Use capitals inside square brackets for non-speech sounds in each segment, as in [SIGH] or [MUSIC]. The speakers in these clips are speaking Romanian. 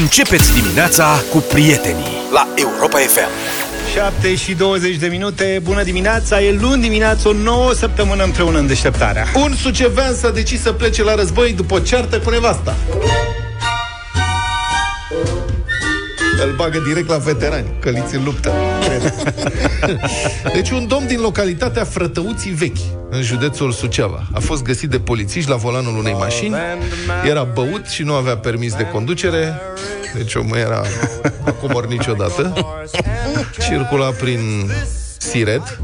Începeți dimineața cu prietenii la Europa FM. 7 și 20 de minute, bună dimineața, e luni dimineață, o nouă săptămână împreună în deșteptarea. Un sucevean s-a decis să plece la război după ceartă cu nevasta. Îl bagă direct la veterani, căliți în luptă. deci un domn din localitatea Frătăuții Vechi, în județul Suceava, a fost găsit de polițiști la volanul unei mașini, era băut și nu avea permis de conducere, deci omul era acum niciodată, circula prin Siret,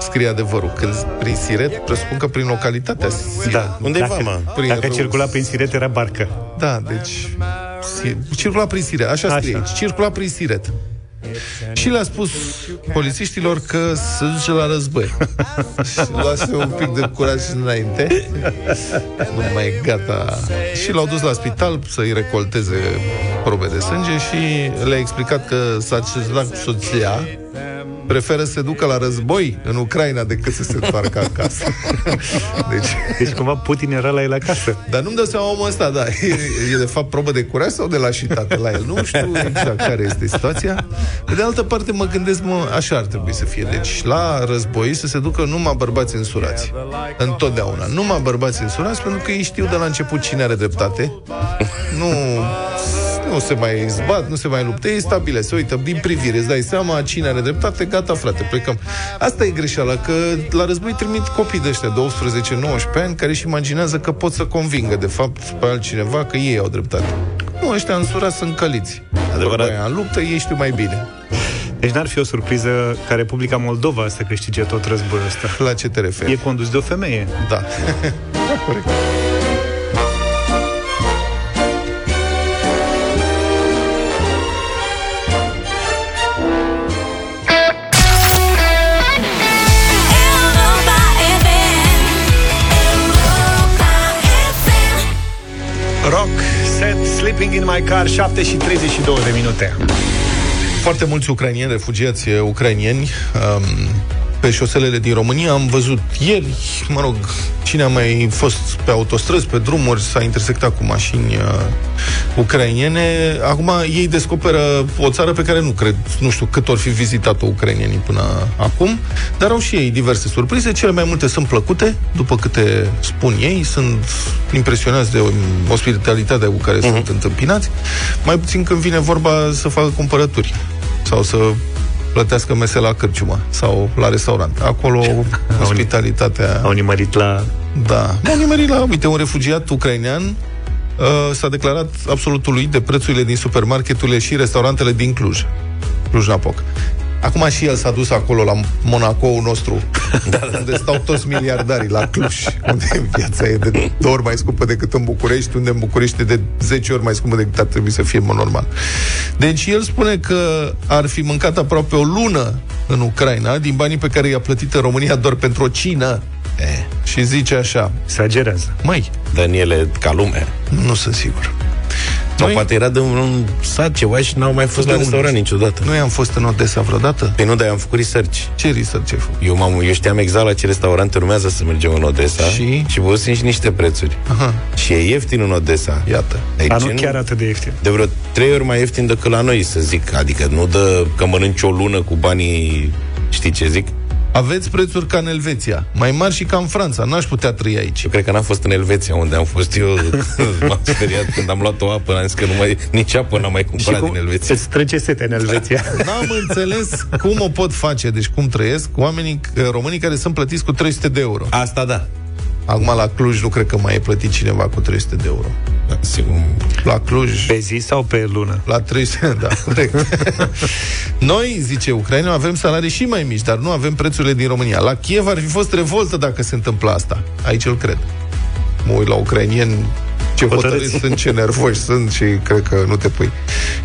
scrie adevărul. Când prin Siret, presupun că prin localitatea Siret. Da, unde dacă, vama? Prin Dacă Rus. circula prin Siret, era barcă. Da, deci si- circula prin Siret, așa, Așa. scrie aici, circula prin Siret. Și le-a spus polițiștilor că se duce la război. [LAUGHS] și luase un pic de curaj înainte. Nu mai e gata. Și l-au dus la spital să-i recolteze probe de sânge și le-a explicat că s-a cezat soția preferă să se ducă la război în Ucraina decât să se întoarcă acasă. [LAUGHS] deci, Deci cumva Putin era la el acasă. dar nu-mi dau seama omul ăsta, da, e, e de fapt probă de curaj sau de lașitate la el? Nu știu exact care este situația. Pe de altă parte mă gândesc, mă, așa ar trebui să fie. Deci la război să se ducă numai bărbați însurați. Întotdeauna. Numai bărbați însurați, pentru că ei știu de la început cine are dreptate. Nu nu se mai zbat, nu se mai luptă, e stabile, se uită din privire, îți dai seama cine are dreptate, gata frate, plecăm. Asta e greșeala, că la război trimit copii de ăștia, 12-19 ani, care își imaginează că pot să convingă, de fapt, pe altcineva că ei au dreptate. Nu, ăștia însurați sunt căliți. Adevărat. Băia, în luptă ei știu mai bine. Deci n-ar fi o surpriză ca Republica Moldova să câștige tot războiul ăsta. La ce te referi? E condus de o femeie. Da. [LAUGHS] Corect. Sleeping in my car, 7 și 32 de minute. Foarte mulți ucrainieni, refugiați eh, ucrainieni, um, pe șoselele din România. Am văzut ieri, mă rog, cine a mai fost pe autostrăzi, pe drumuri, s-a intersectat cu mașini uh, ucrainiene. Acum ei descoperă o țară pe care nu cred, nu știu cât ori fi vizitat-o ucrainienii până acum, dar au și ei diverse surprize. Cele mai multe sunt plăcute, după câte spun ei, sunt impresionați de ospitalitatea cu care uh-huh. sunt întâmpinați, mai puțin când vine vorba să facă cumpărături sau să plătească mese la cârciumă sau la restaurant. Acolo ospitalitatea... Au nimărit la... Da. M-au nimerit la, uite, un refugiat ucrainean uh, s-a declarat absolut uluit de prețurile din supermarketurile și restaurantele din Cluj. Cluj-Napoc. Acum și el s-a dus acolo la Monaco nostru, [LAUGHS] da, da. unde stau toți miliardarii, la Cluj, unde viața e de două ori mai scumpă decât în București, unde în București e de 10 ori mai scumpă decât ar trebui să fie în mod normal. Deci el spune că ar fi mâncat aproape o lună în Ucraina din banii pe care i-a plătit în România doar pentru o cină. Eh, Și zice așa, Exagerează. măi, Daniele, ca lume. nu sunt sigur. Sau Noi- poate era de un, un sat ceva și n-au mai fost De la unde? restaurant niciodată. Noi am fost în Odessa vreodată? Păi nu, dar eu am făcut research. Ce research ai făcut? Eu, m-am, eu știam exact la ce restaurante urmează să mergem în Odessa Și? și văzusem și niște prețuri. Aha, Și e ieftin în Odessa. iată. Deci Dar nu chiar atât de ieftin. de vreo trei ori mai ieftin decât la noi, să zic. Adică nu dă că mănânci o lună cu banii, știi ce zic? Aveți prețuri ca în Elveția, mai mari și ca în Franța. N-aș putea trăi aici. Eu cred că n-am fost în Elveția, unde am fost eu. [LAUGHS] M-am speriat când am luat o apă, am zis că nu mai, nici apă n-am mai cumpărat din Elveția. îți trece sete în Elveția. N-am înțeles cum o pot face, deci cum trăiesc oamenii eh, românii care sunt plătiți cu 300 de euro. Asta da. Acum la Cluj nu cred că mai e plătit cineva cu 300 de euro. Da, Sigur. La Cluj... Pe zi sau pe lună? La 300, [LAUGHS] da, corect. [LAUGHS] Noi, zice Ucraina, avem salarii și mai mici, dar nu avem prețurile din România. La Kiev ar fi fost revoltă dacă se întâmplă asta. Aici îl cred. Mă uit la ucrainieni, ce Hotărâți. hotărâți sunt, ce nervoși sunt și cred că nu te pui.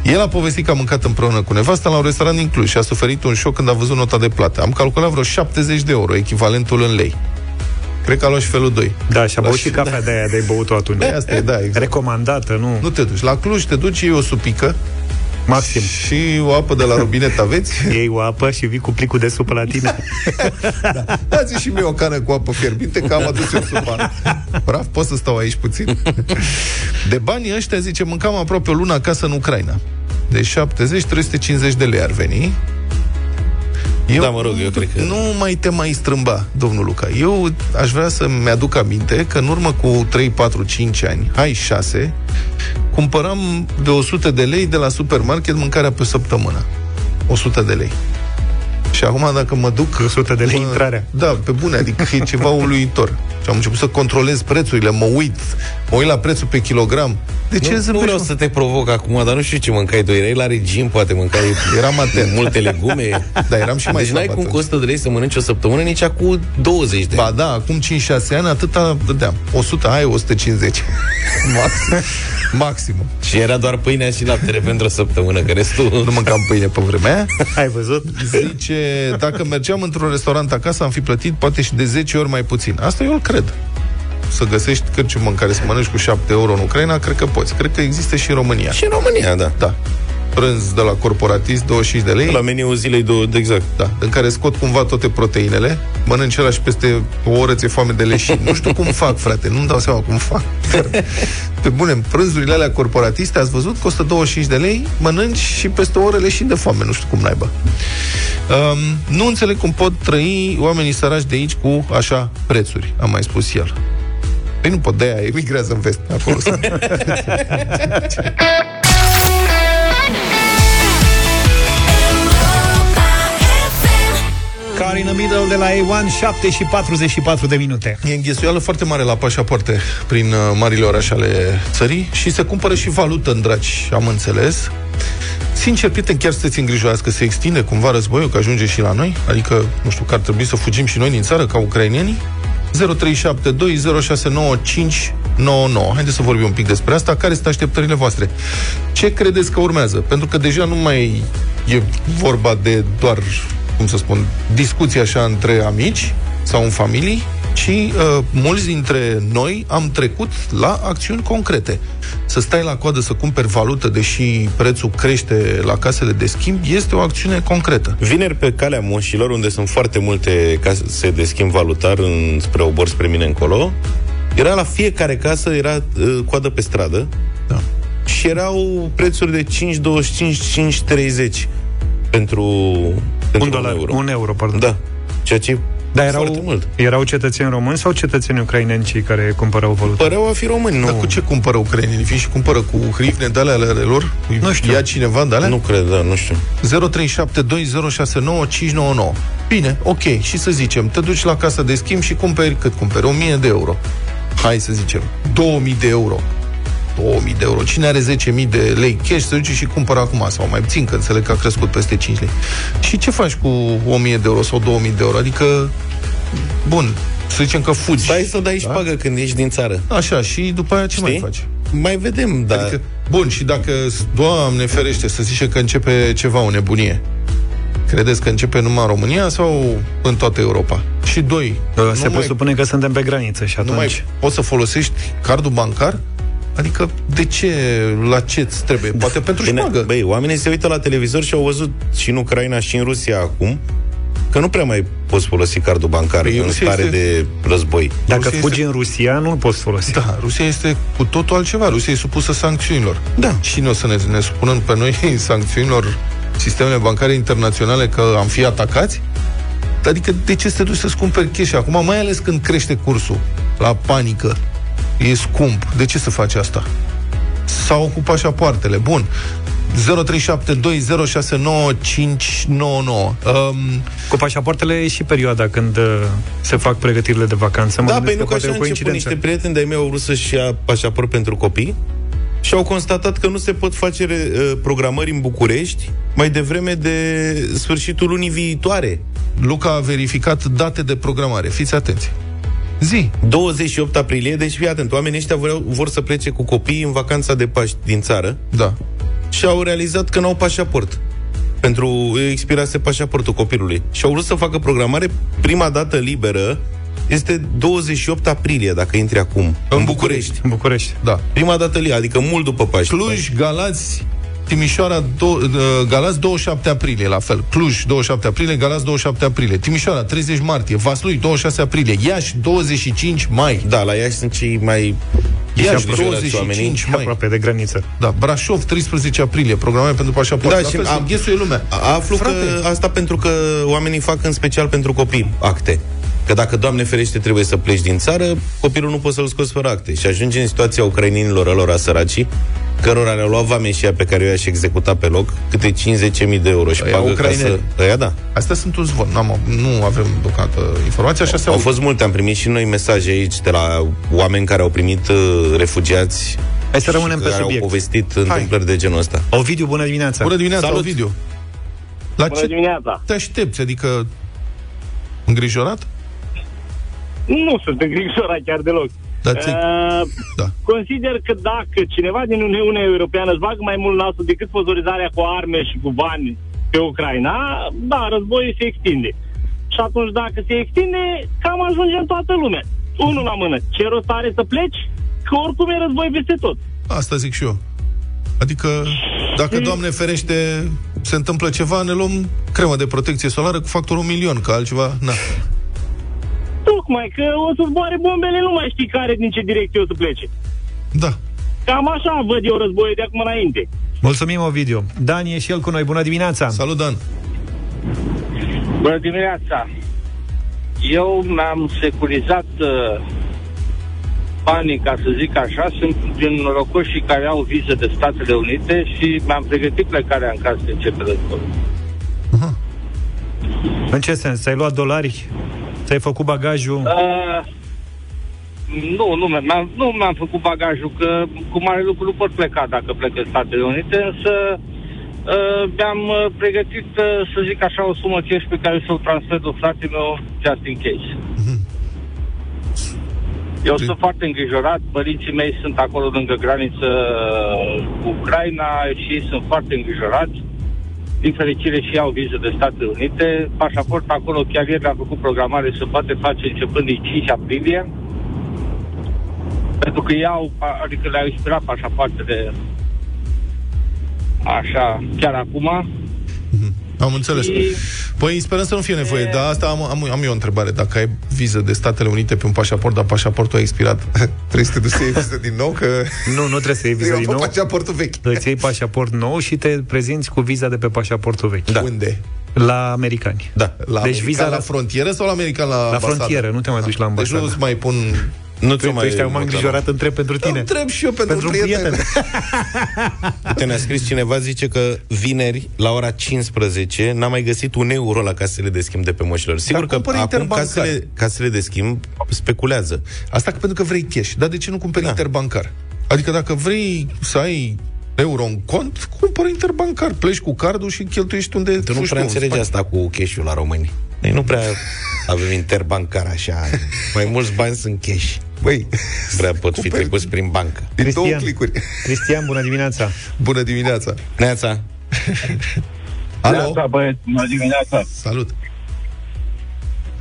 El a povestit că a mâncat împreună cu nevasta la un restaurant din Cluj și a suferit un șoc când a văzut nota de plată. Am calculat vreo 70 de euro, echivalentul în lei. Cred că a luat și felul 2. Da, și a Da, băut și- și cafea de aia de-ai băut-o atunci. Da, asta e, da, exact. Recomandată, nu? Nu te duci. La Cluj te duci, e o supică, Maxim. Și o apă de la robinet aveți? [LAUGHS] Iei o apă și vii cu plicul de supă la tine. [LAUGHS] Dați și mie o cană cu apă fierbinte, că am adus eu supa. Bravo, pot să stau aici puțin. De banii ăștia, zice, mâncam aproape o lună acasă în Ucraina. De 70-350 de lei ar veni. Eu Da, mă rog, eu cred că- Nu mai te mai strâmba, domnul Luca. Eu aș vrea să-mi aduc aminte că în urmă cu 3, 4, 5 ani, hai 6, cumpăram de 100 de lei de la supermarket mâncarea pe săptămână. 100 de lei. Și acum dacă mă duc... 100 de lei mă- intrarea. Da, pe bune, adică e ceva [LAUGHS] uluitor. Și am început să controlez prețurile, mă uit, mă uit la prețul pe kilogram. De ce Nu, nu zâmbești, vreau mă? să te provoc acum, dar nu știu ce mâncai tu. Erai la regim, poate mâncai Eram atent. multe legume. [LAUGHS] Da, eram și mai Deci n-ai slab cum atunci. cu 100 de lei să mănânci o săptămână nici cu 20 de Ba da, acum 5-6 ani atâta dădeam. 100, hai 150. [LAUGHS] Maxim. Maximum. Și era doar pâinea și laptele [LAUGHS] pentru o săptămână, că restul... Nu mâncam pâine pe vremea aia. Ai văzut? Zice, dacă mergeam într-un restaurant acasă, am fi plătit poate și de 10 ori mai puțin. Asta eu îl cred. Să găsești cârciumă în care să mănânci cu 7 euro în Ucraina, cred că poți. Cred că există și în România. Și în România, da. Da. Prânz de la corporatist, 25 de lei. La meniul zilei, două, exact. Da, în care scot cumva toate proteinele, mănânci ăla și peste o oră ți-e foame de leșin. Nu știu cum fac, frate, nu-mi dau seama cum fac. Dar, Pe bune, în prânzurile alea corporatiste, ați văzut, costă 25 de lei, mănânci și peste o oră leșin de foame, nu știu cum naiba. Um, nu înțeleg cum pot trăi oamenii săraci de aici cu așa prețuri, am mai spus el. Păi nu pot, de-aia emigrează în vest, acolo [LAUGHS] sunt. Europa FM. Car in the middle de la A1, 7 și 44 de minute. E înghesuială foarte mare la pașapoarte prin uh, marile orașe ale țării și se cumpără și valută în draci, am înțeles. Sincer, prieten, chiar sunteți îngrijorați că se extinde cumva războiul, că ajunge și la noi? Adică, nu știu, că ar trebui să fugim și noi din țară, ca ucrainienii? 0372069599. Haideți să vorbim un pic despre asta. Care sunt așteptările voastre? Ce credeți că urmează? Pentru că deja nu mai e vorba de doar, cum să spun, discuții așa între amici sau în familii, ci uh, mulți dintre noi am trecut la acțiuni concrete. Să stai la coadă să cumperi valută, deși prețul crește la casele de schimb, este o acțiune concretă. Vineri pe calea moșilor, unde sunt foarte multe case de schimb valutar în, spre obor, spre mine încolo, era la fiecare casă, era uh, coadă pe stradă Da. și erau prețuri de 5,25, 5,30 pentru, pentru Un dolar, euro. un euro, pardon. Da. Ceea ce Dar foarte erau, mult. erau cetățeni români sau cetățeni ucraineni cei care cumpărau valută? Păreau a fi români, nu. Dar cu ce cumpără ucrainienii? Fii și cumpără cu hrivne de alea ale lor? Nu știu. Ia cineva de alea? Nu cred, da, nu știu. 0372069599. Bine, ok. Și să zicem, te duci la casa de schimb și cumperi, cât cumperi? 1000 de euro. Hai să zicem, 2000 de euro. 2000 de euro. Cine are 10.000 de lei cash se duce și cumpără acum sau mai puțin, că înțeleg că a crescut peste 5 lei. Și ce faci cu 1000 de euro sau 2000 de euro? Adică, bun, să zicem că fugi. Stai să dai șpagă când ești din țară. Așa, și după aia ce Știi? mai faci? Mai vedem, da. Adică, bun, și dacă, Doamne ferește, să zice că începe ceva, o nebunie, credeți că începe numai în România sau în toată Europa? Și doi, Uh, nu Se mai, presupune că suntem pe graniță și nu atunci... mai poți să folosești cardul bancar? Adică, de ce, la ce îți trebuie? Poate pentru Bine, șpagă. băi, oamenii se uită la televizor și au văzut și în Ucraina și în Rusia acum că nu prea mai poți folosi cardul bancar Păi, în Rusia stare este- de război. Dacă Rusia fugi este- în Rusia, nu-l poți folosi. Da, Rusia este cu totul altceva. Rusia e supusă sancțiunilor. Da. Cine o să ne, ne supună pe noi [LAUGHS] sancțiunilor sistemele bancare internaționale că am fi atacați? Adică de ce să te duci să-ți cumperi cash acum, mai ales când crește cursul la panică? E scump. De ce să faci asta? Sau cu pașapoartele. Bun. 0372069599. Um, Cu pașapoartele e și perioada când uh, se fac pregătirile de vacanță. Mă Da, gândesc pentru că poate așa e au o început coincidență. niște prieteni de-ai mei au vrut să-și ia pașaport pentru copii și au constatat că nu se pot face uh, programări în București mai devreme de sfârșitul lunii viitoare. Luca a verificat date de programare. Fiți atenți. Zi. 28 aprilie, deci fii atent, oamenii ăștia vreau, vor să plece cu copiii în vacanța de Paști din țară Da. și au realizat că n-au pașaport. Pentru expirase pașaportul copilului. Și au vrut să facă programare. Prima dată liberă este 28 aprilie, dacă intri acum. În, București. În București. Da. Prima dată liberă, adică mult după Paști. Cluj, Galați, Timișoara, do, uh, Galați 27 aprilie, la fel. Cluj 27 aprilie, Galați 27 aprilie. Timișoara 30 martie, Vaslui 26 aprilie, Iași 25 mai. Da, la Iași sunt cei mai Iași îngrijorați oamenii. 25 mai. Aproape de graniță. Da, Brașov 13 aprilie, programare pentru pașaport. Da, La și fel, am- se înghesuie lumea. A- Aflu Frate. că asta pentru că oamenii fac în special pentru copii acte. Că dacă, Doamne ferește, trebuie să pleci din țară, copilul nu poți să-l scoți fără acte. Și ajunge în situația ucrainienilor ălora săracii, cărora le-au luat vameșia pe care o i-aș executa pe loc, câte 50.000 de euro și Ăia pagă ca să... ucraineni. Ăia, da. Astea sunt un zvon, n-am, nu avem deocamdată informații, așa se Au aude. fost multe, am primit și noi mesaje aici de la oameni care au primit uh, refugiați Hai să rămânem și pe care subiect. au povestit întâmplări de genul ăsta. Ovidiu, bună dimineața! Bună dimineața, Salut. Ovidiu. La Bună ce dimineața! te aștepți? Adică îngrijorat? Nu sunt îngrijorat chiar deloc. Dar ți- Uh, Da. Consider că dacă cineva din Uniunea Europeană își bagă mai mult nasul decât sponsorizarea cu arme și cu bani pe Ucraina, da, războiul se extinde. Și atunci dacă se extinde, cam ajunge în toată lumea. Unul la mână. Ce rost are să pleci? Că oricum e război peste tot. Asta zic și eu. Adică, dacă, Doamne ferește, se întâmplă ceva, ne luăm cremă de protecție solară cu factor un milion, că altceva, na. Tocmai că o să zboare bombele, nu mai știi care din ce direcție o să plece. Da. Cam așa văd eu războiul de acum înainte. Mulțumim, Ovidiu. Dan e și el cu noi. Bună dimineața! Salut, Dan. Bună dimineața! Eu mi-am securizat uh, banii, ca să zic așa, sunt din norocoșii care au viză de Statele Unite și mi-am pregătit plecarea în caz de începe războiul. În ce sens? Ți-ai luat dolari? Ți-ai făcut bagajul? Uh, nu, nu mi-am, nu mi-am făcut bagajul, că cu mare lucru nu pot pleca dacă plec în Statele Unite, însă uh, mi-am uh, pregătit, uh, să zic așa, o sumă cash pe care să o transfer de fratele meu, just in case. Eu sunt foarte îngrijorat, părinții mei sunt acolo lângă graniță uh, cu Ucraina și ei sunt foarte îngrijorați. Din fericire și ei au viză de Statele Unite. Pașaport acolo chiar ieri a făcut programare să poate face începând din 5 aprilie. Pentru că ei au, adică le-au expirat pașapoartele așa, chiar acum. Am înțeles. Și- Păi sperăm să nu fie nevoie, dar asta am, am, am eu o întrebare. Dacă ai viză de Statele Unite pe un pașaport, dar pașaportul a expirat, [LAUGHS] trebuie să te duci să iei viză din nou, că Nu, nu trebuie să iei viză eu din am nou. pașaportul vechi. Îți iei pașaport nou și te prezinți cu viza de pe pașaportul vechi. Da. Unde? La americani. Da. La Deci deci viza la la- frontieră sau la american la La ambasadă? frontieră, nu te mai duci la Deci ambasadă. nu îți mai pun... Nu Tu, tu ești acum îngrijorat, întreb pentru tine. Întreb și eu pentru, Pentru un prieten. prieten. Te ne-a scris cineva, zice că vineri, la ora 15, n-a mai găsit un euro la casele de schimb de pe moșilor. Sigur că cumpără acum interbancar. casele, casele de schimb speculează. Asta că pentru că vrei cash. Dar de ce nu cumperi Da. interbancar? Adică dacă vrei să ai euro în cont, cumpără interbancar. Pleci cu cardul și cheltuiești unde Tu nu fugi prea în înțelegi Spania. asta cu cash-ul la români. Noi nu prea avem interbancar așa. Mai mulți bani sunt cash. Băi, Prea pot fi Cumperi- trecuți prin bancă. din două Cristian. clicuri. Cristian, bună dimineața! Bună dimineața. Neața, Alo? Da, băieți, bună dimineața. Salut.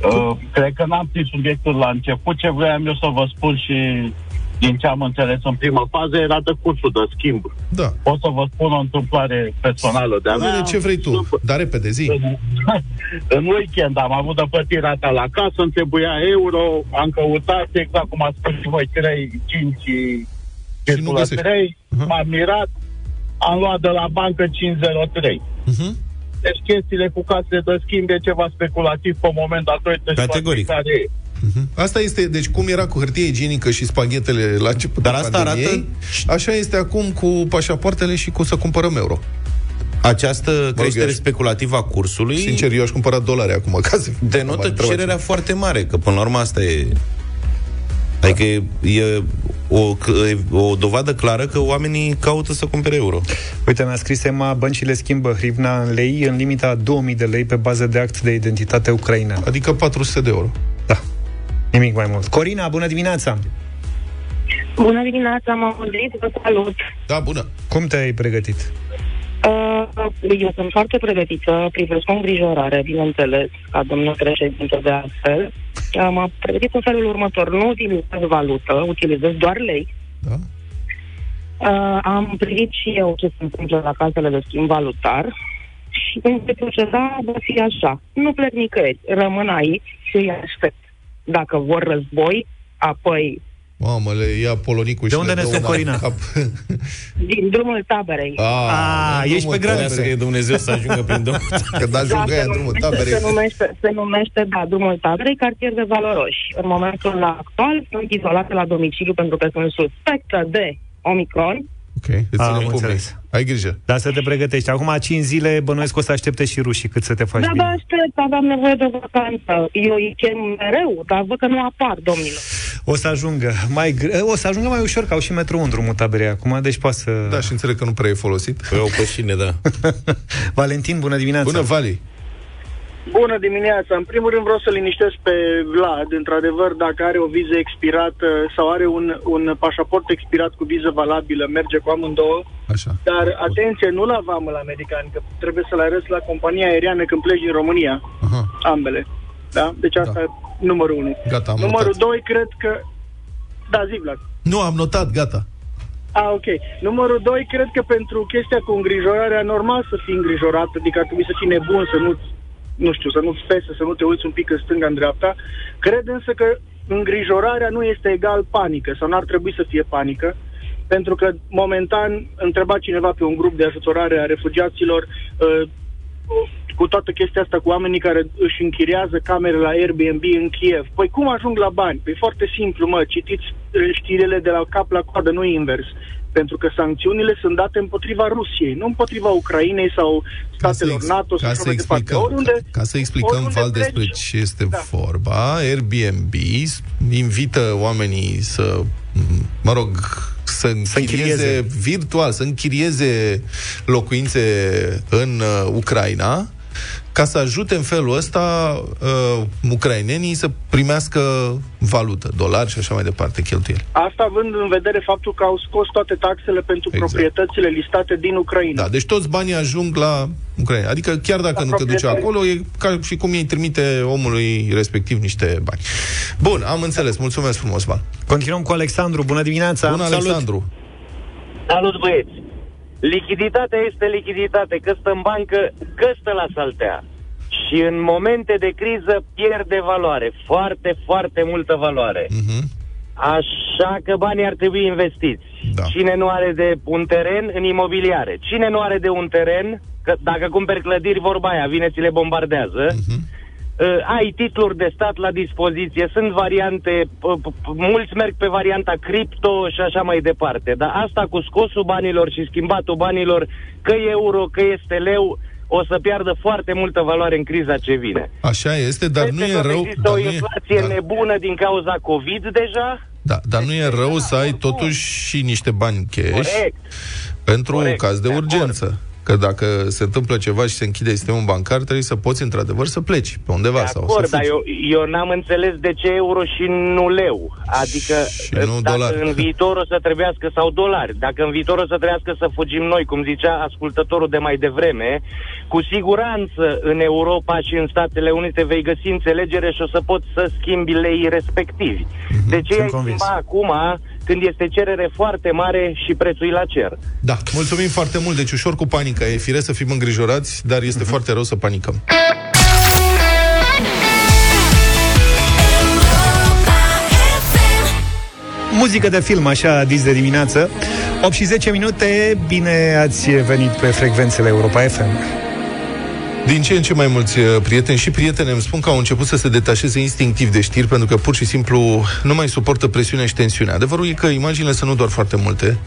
Uh, cred că n-am prins subiectul la început. Ce vreau eu să vă spun și din ce am înțeles în prima fază era de cursul de schimb. Da. Pot să vă spun o întâmplare personală de-a mea. Spune ce vrei tu. Dar repede, zi. În, [LAUGHS] în weekend am avut de plătit rata la casă, îmi trebuia euro, am căutat exact cum ați spus și voi, 3, 5 Și nu găsești. 3, Mhm. m-am mirat, am luat de la bancă 503. Uh-huh. Deci chestiile cu casele de schimb e ceva speculativ pe moment datorită Categoric. situației care e. Asta este, deci cum era cu hârtie igienică și spaghetele la început Dar asta arată- Așa este acum cu pașapoartele și cu să cumpărăm euro. această creștere eu aș- că a cursului Sincer, eu aș cumpăra dolari acum ca să denotă Mă întreb cererea foarte mare, că până la urmă asta e... Adică e, e o, e o dovadă clară că oamenii caută să cumpere euro. Uite, mi-a scris Emma, băncile schimbă hrivna în lei în limita a 2000 de lei pe bază de act de identitate ucrainean. Adică 400 de euro. Da. Nimic mai mult. Corina, bună dimineața! Bună dimineața, m-am auzit, vă salut. Da, bună. Cum te-ai pregătit? Uh, eu sunt foarte pregătită, privesc cu îngrijorare, bineînțeles, ca domnul președinte de altfel. Uh, M-am pregătit în felul următor. Nu utilizez valută, utilizez doar lei. Da? Uh, am privit și eu ce se întâmplă la casele de schimb valutar și cum se proceda va fi așa. Nu plec nicăieri, rămân aici și îi aștept. Dacă vor război, apoi Mamă, le ia polonicul De și unde le ne dă sunt, una în Corina? cap. din drumul taberei. A, ești pe graniță. Să fie Dumnezeu să ajungă prin dom. Că da, ajung se aia în drumul numește, taberei. se, numește, se numește, da, drumul taberei, cartier de valoroși. În momentul actual sunt izolate la domiciliu pentru că sunt suspectă de Omicron. Ok, îți Am ținem pumnii. înțeles. Ai grijă. Dar să te pregătești. Acum 5 zile bănuiesc că o să aștepte și rușii cât să te faci Da, bine. da, aștept, aveam nevoie de vacanță. Eu îi chem mereu, dar văd că nu apar, domnilor. O să ajungă mai gre- o să ajungă mai ușor, că au și metrou în drumul taberei acum, deci poate să... Da, și înțeleg că nu prea e folosit. Păi au pășine, da. [LAUGHS] Valentin, bună dimineața! Bună, Vali. Bună dimineața! În primul rând vreau să liniștesc pe Vlad, într-adevăr, dacă are o viză expirată sau are un, un pașaport expirat cu viză valabilă, merge cu amândouă, Așa. dar atenție, nu la vamă la americani, că trebuie să le arăți la compania aeriană când pleci din România, Aha. ambele. Da? Deci asta Da. e numărul unu. Gata, am Numărul notat. doi, cred că... Da, zi, Vlad. Nu, am notat, gata. A, ok. Numărul 2, cred că pentru chestia cu îngrijorarea, normal să fii îngrijorat, adică ar trebui să fii nebun, să nu nu știu, să nu-ți pese, să nu te uiți un pic în stânga, în dreapta. Cred însă că îngrijorarea nu este egal panică, sau n-ar trebui să fie panică, pentru că momentan întreba cineva pe un grup de ajutorare a refugiaților uh, cu toată chestia asta cu oamenii care își închiriază camere la Airbnb în Kiev. Păi cum ajung la bani? Păi foarte simplu, mă, citiți uh, știrile de la cap la coadă, nu invers. Pentru că sancțiunile sunt date împotriva Rusiei, nu împotriva Ucrainei sau statelor ex- NATO ca sau să așa mai departe. explicăm, Oriunde, ca, ca să explicăm oriunde Val pleci- despre ce este Da. vorba, Airbnb invită oamenii să, mă rog, să închirieze, închirieze. virtual, să închirieze locuințe în uh, Ucraina ca să ajute în felul ăsta uh, ucrainenii să primească valută, dolari și așa mai departe, cheltuieli. Asta având în vedere faptul că au scos toate taxele pentru Exact. proprietățile listate din Ucraina. Da, deci toți banii ajung la Ucraina. Adică chiar dacă La nu te duci proprietari. acolo, e ca și cum ei trimite omului respectiv niște bani. Bun, am înțeles. Mulțumesc frumos, Val. Continuăm cu Alexandru, bună dimineața! Bun, Alexandru. Salut băieți! Lichiditatea este lichiditate, că stă în bancă, că stă la saltea. Și în momente de criză pierde valoare, foarte, foarte multă valoare. Mhm. Așa că banii ar trebui investiți. Da. Cine nu are de un teren, în imobiliare. Cine nu are de un teren, că dacă cumperi clădiri, vorba aia, vine, ți le bombardează. Mhm. Uh, ai titluri de stat la dispoziție, sunt variante, p- p- mulți merg pe varianta cripto și așa mai departe, dar asta cu scosul banilor și schimbatul banilor, că e euro, că este leu, o să piardă foarte multă valoare în criza ce vine. Așa este, dar nu Peste e tot rău... Există Dar o nu e, inflație dar, nebună din cauza COVID deja? da, dar nu e rău să ai totuși și niște bani cash Corect. pentru Corect, caz de de acord. Urgență. Că dacă se întâmplă ceva și se închide sistemul bancar, trebuie să poți, într-adevăr, să pleci pe undeva De sau acord, să dar fugi. eu, eu n-am înțeles de ce euro și nu leu. Adică Și nu dacă dolari. în viitor o să trebuiască, sau dolari, dacă în viitor o să trebuiască să fugim noi, cum zicea ascultătorul de mai devreme, cu siguranță în Europa și în Statele Unite vei găsi înțelegere și o să poți să schimbi lei respectivi. De ce sunt ai convins. schimba acum când este cerere foarte mare și prețul e la cer? Da, mulțumim foarte mult. Deci ușor cu panica. E firesc să fim îngrijorați, dar Mhm. este foarte rău să panicăm. Muzică de film, așa dis de dimineață 8 și 10 minute, bine ați venit pe frecvențele Europa FM Din ce în ce mai mulți uh, prieteni și prietene îmi spun că au început să se detașeze instinctiv de știri pentru că pur și simplu nu mai suportă presiunea și tensiunea. Adevărul e că imaginile sunt nu doar foarte multe,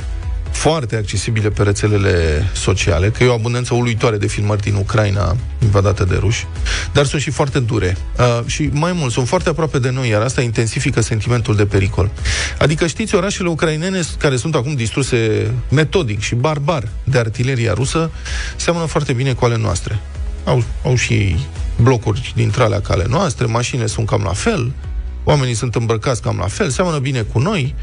foarte accesibile pe rețelele sociale, că e o abundență uluitoare de filmări din Ucraina invadată de ruși, dar sunt și foarte dure. Uh, și mai mult, sunt foarte aproape de noi, iar asta intensifică sentimentul de pericol. Adică știți, orașele ucrainene care sunt acum distruse metodic și barbar de artileria rusă, seamănă foarte bine cu ale noastre. Au, au și ei blocuri dintre alea ca ale noastre, mașinile sunt cam la fel, oamenii sunt îmbrăcați cam la fel, seamănă bine cu noi.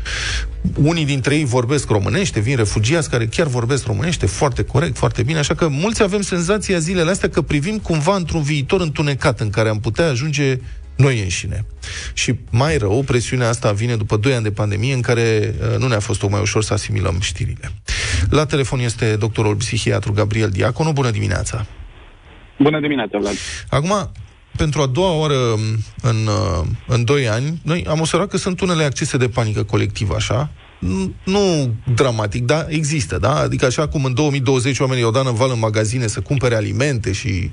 Unii dintre ei vorbesc românește, vin refugiați care chiar vorbesc românește foarte corect, foarte bine, așa că mulți avem senzația zilele astea că privim cumva într-un viitor întunecat în care am putea ajunge noi înșine. Și mai rău, presiunea asta vine după 2 ani de pandemie în care uh, nu ne-a fost tocmai ușor să asimilăm știrile. La telefon este doctorul psihiatru Gabriel Diaconu. Bună dimineața! Bună dimineața, Vlad! Acum, pentru a doua oară în, uh, în 2 ani, noi am observat că sunt unele accese de panică colectivă, așa, N- nu dramatic, dar există, da? Adică așa cum în 2020 oamenii au dat în val în magazine să cumpere alimente și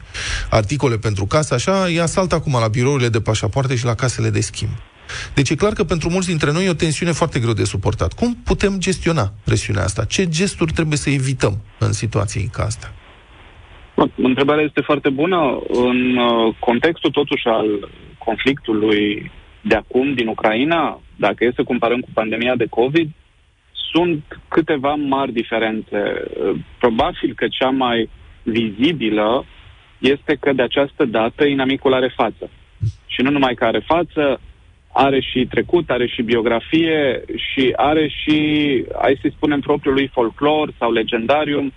articole pentru casă, așa e asalt acum la birourile de pașapoarte și la casele de schimb. Deci e clar că pentru mulți dintre noi e o tensiune foarte greu de suportat. Cum putem gestiona presiunea asta? Ce gesturi trebuie să evităm în situații ca astea? Bun, Întrebarea este foarte bună. În uh, contextul totuși al conflictului de acum din Ucraina, dacă e să comparăm cu pandemia de COVID, sunt câteva mari diferențe. Uh, Probabil că cea mai vizibilă este că de această dată inamicul are față. Și nu numai că are față, are și trecut, are și biografie și are și, hai să spunem, propriul lui folclor sau legendarium.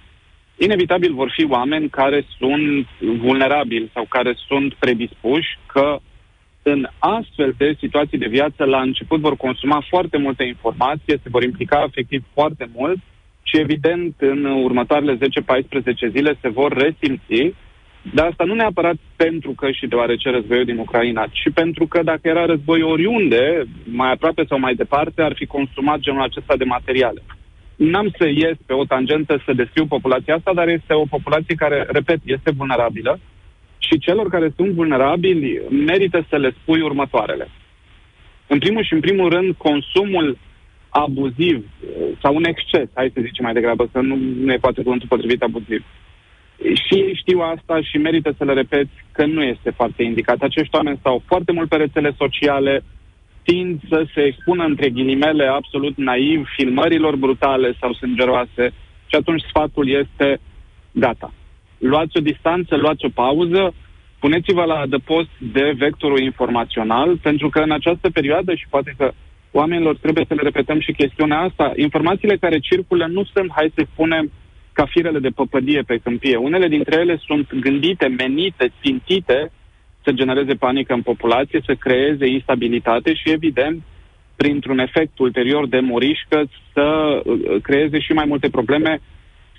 Inevitabil vor fi oameni care sunt vulnerabili sau care sunt predispuși că în astfel de situații de viață, la început vor consuma foarte multe informație, se vor implica efectiv foarte mult și, evident, în următoarele 10-14 zile se vor resimți, dar asta nu neapărat pentru că și deoarece războiul din Ucraina, ci pentru că dacă era război oriunde, mai aproape sau mai departe, ar fi consumat genul acesta de materiale. N-am să ies pe o tangentă să descriu populația asta, dar este o populație care, repet, este vulnerabilă și celor care sunt vulnerabili merită să le spui următoarele. În primul și în primul rând, consumul abuziv eh, sau un exces, hai să zicem mai degrabă, că nu, nu e poate cuvântul potrivit abuziv. Și ei știu asta și merită să le repeți că nu este foarte indicat. Acești oameni stau foarte mult pe rețele sociale, tind să se expună între ghilimele absolut naiv filmărilor brutale sau sângeroase și atunci sfatul este gata. Luați o distanță, luați o pauză, puneți-vă la adăpost de vectorul informațional, pentru că în această perioadă, și poate că oamenilor trebuie să le repetăm și chestiunea asta, informațiile care circulă nu sunt, hai să spunem, ca firele de păpădie pe câmpie. Unele dintre ele sunt gândite, menite, țintite să genereze panică în populație, să creeze instabilitate și, evident, printr-un efect ulterior de morișcă, să uh, creeze și mai multe probleme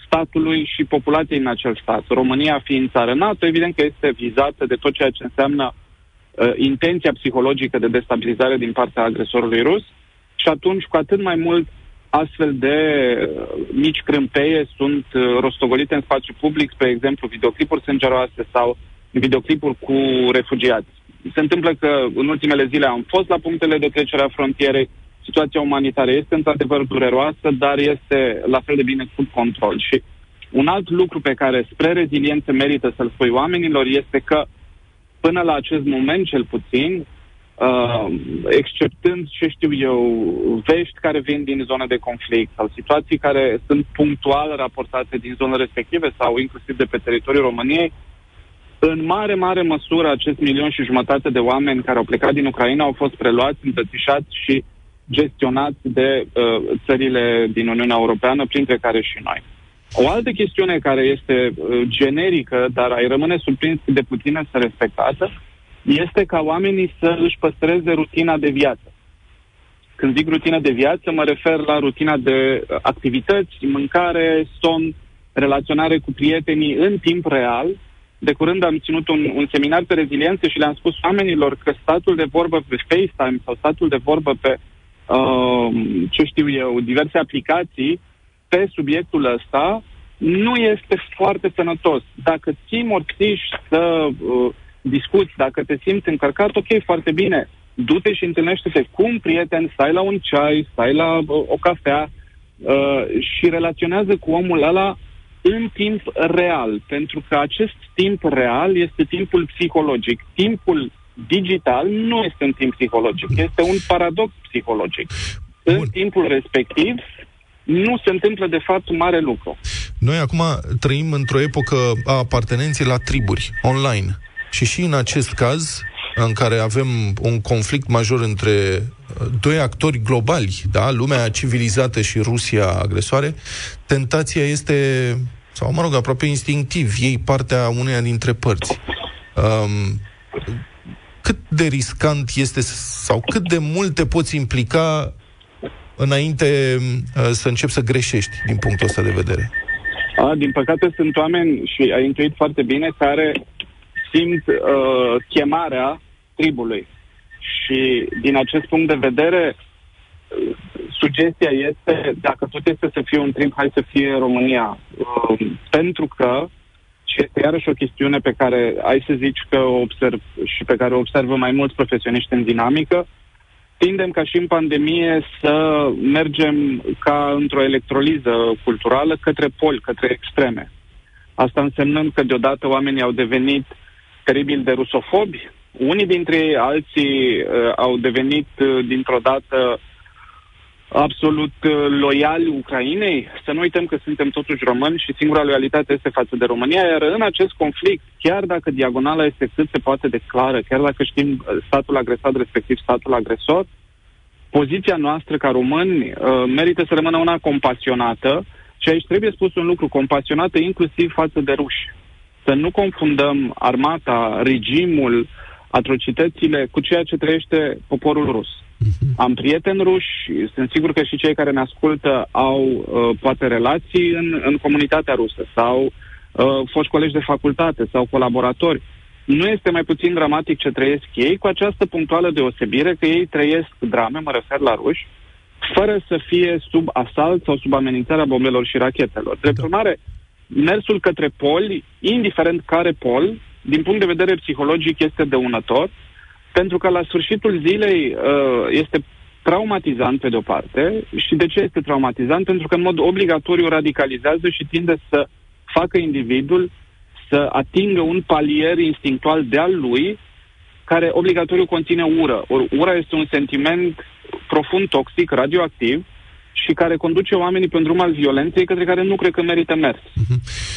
statului și populației în acel stat. România fiind țară NATO, evident că este vizată de tot ceea ce înseamnă uh, intenția psihologică de destabilizare din partea agresorului rus și atunci cu atât mai mult astfel de uh, mici crâmpeie sunt uh, rostogolite în spațiu public, spre exemplu videoclipuri sângeroase sau videoclipuri cu refugiați. Se întâmplă că în ultimele zile am fost la punctele de trecere a frontierei, situația umanitară este într-adevăr dureroasă, dar este la fel de bine sub control. Și un alt lucru pe care spre reziliență merită să-l spui oamenilor este că până la acest moment cel puțin, uh, exceptând, ce știu eu, vești care vin din zone de conflict sau situații care sunt punctual raportate din zone respective sau inclusiv de pe teritoriul României, în mare, mare măsură acest milion și jumătate de oameni care au plecat din Ucraina au fost preluați, îmbrățișați și gestionați de uh, țările din Uniunea Europeană, printre care și noi. O altă chestiune care este uh, generică, dar ai rămâne surprins de puțin să respectată, este ca oamenii să își păstreze rutina de viață. Când zic rutina de viață, mă refer la rutina de uh, activități, mâncare, somn, relaționare cu prietenii în timp real. De curând am ținut un, un seminar pe reziliență și le-am spus oamenilor că statul de vorbă pe FaceTime sau statul de vorbă pe, uh, ce știu eu, diverse aplicații pe subiectul ăsta nu este foarte sănătos. Dacă ții morțiși să uh, discuți, dacă te simți încărcat, ok, foarte bine. Du-te și întâlnește-te cu un prieten, stai la un ceai, stai la uh, o cafea uh, și relaționează cu omul ăla în timp real, pentru că acest timp real este timpul psihologic. Timpul digital nu este un timp psihologic, este un paradox psihologic. Bun. În timpul respectiv nu se întâmplă de fapt mare lucru. Noi acum trăim într-o epocă a apartenenței la triburi, online. Și și în acest caz, în care avem un conflict major între uh, doi actori globali, da? lumea civilizată și Rusia agresoare, tentația este, sau mă rog, aproape instinctiv, ei partea uneia dintre părți. Um, cât de riscant este sau cât de mult te poți implica înainte uh, să începi să greșești din punctul ăsta de vedere? A, din păcate sunt oameni, și ai intuit foarte bine, care simt uh, chemarea tribului. Și din acest punct de vedere, uh, sugestia este, dacă tot este să fie un trib, hai să fie România. Uh, pentru că, și este iarăși o chestiune pe care ai să zici că o observ și pe care o observă mai mulți profesioniști în dinamică, tindem ca și în pandemie să mergem ca într-o electroliză culturală către poli, către extreme. Asta însemnând că deodată oamenii au devenit teribil de rusofobi, unii dintre ei, alții uh, au devenit uh, dintr-o dată absolut uh, loiali Ucrainei. Să nu uităm că suntem totuși români și singura loialitate este față de România, iar în acest conflict, chiar dacă diagonala este cât se poate de clară, chiar dacă știm uh, statul agresat, respectiv statul agresor, poziția noastră ca români uh, merită să rămână una compasionată și aici trebuie spus un lucru, compasionată inclusiv față de ruși. Să nu confundăm armata, regimul, atrocitățile cu ceea ce trăiește poporul rus. Am prieteni ruși, sunt sigur că și cei care ne ascultă au uh, poate relații în, în comunitatea rusă sau uh, foști colegi de facultate sau colaboratori. Nu este mai puțin dramatic ce trăiesc ei, cu această punctuală deosebire că ei trăiesc drame, mă refer la ruși, fără să fie sub asalt sau sub amenințarea bombelor și rachetelor. Drept Da. urmare, mersul către poli, indiferent care pol, din punct de vedere psihologic este dăunător, pentru că la sfârșitul zilei uh, este traumatizant pe de-o parte și de ce este traumatizant? Pentru că în mod obligatoriu radicalizează și tinde să facă individul să atingă un palier instinctual de al lui care obligatoriu conține ură. Or, ura este un sentiment profund toxic, radioactiv și care conduce oamenii pe un drum al violenței către care nu cred că merită mers.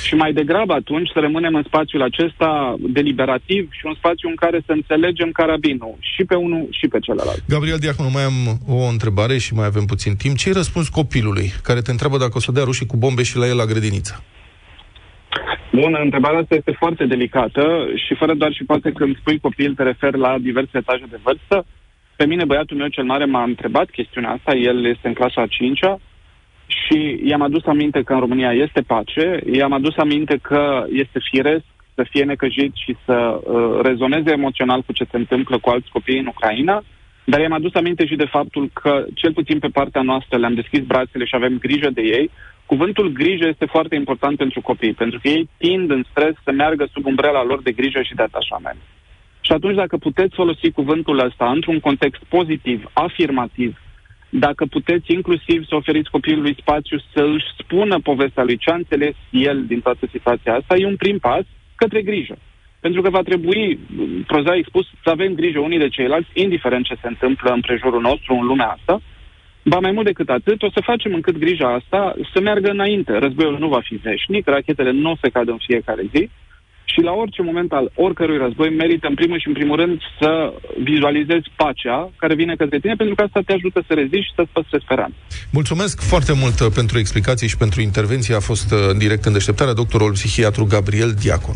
Și mai degrabă atunci să rămânem în spațiul acesta deliberativ și un spațiu în care să înțelegem carabinul și pe unul și pe celălalt. Gabriel Diaconu, mai am o întrebare și mai avem puțin timp. Ce-i răspuns copilului care te întreabă dacă o să dea rușii cu bombe și la el la grădiniță? Bun, întrebarea asta este foarte delicată și fără doar și poate când spui copil te referi la diverse etaje de vârstă. Pe mine, băiatul meu cel mare m-a întrebat chestiunea asta, el este în clasa a 5-a și i-am adus aminte că în România este pace, i-am adus aminte că este firesc să fie necăjit și să uh, rezoneze emoțional cu ce se întâmplă cu alți copii în Ucraina, dar i-am adus aminte și de faptul că, cel puțin pe partea noastră, le-am deschis brațele și avem grijă de ei. Cuvântul grijă este foarte important pentru copii, pentru că ei tind în stres să meargă sub umbrela lor de grijă și de atașament. Și atunci, dacă puteți folosi cuvântul ăsta într-un context pozitiv, afirmativ, dacă puteți inclusiv să oferiți copilului spațiu să își spună povestea lui ce a înțeles el din toată situația asta, e un prim pas către grijă. Pentru că va trebui, prozaic spus, să avem grijă unii de ceilalți, indiferent ce se întâmplă în prejurul nostru, în lumea asta. Ba mai mult decât atât, o să facem încât grija asta să meargă înainte. Războiul nu va fi veșnic, rachetele nu o să cadă în fiecare zi și la orice moment al oricărui război merită în primul și în primul rând să vizualizezi pacea care vine către tine, pentru că asta te ajută să reziști și să-ți păstrezi speranța. Mulțumesc foarte mult uh, pentru explicații și pentru intervenție. A fost uh, în direct în deșteptarea doctorul psihiatru Gabriel Diacon.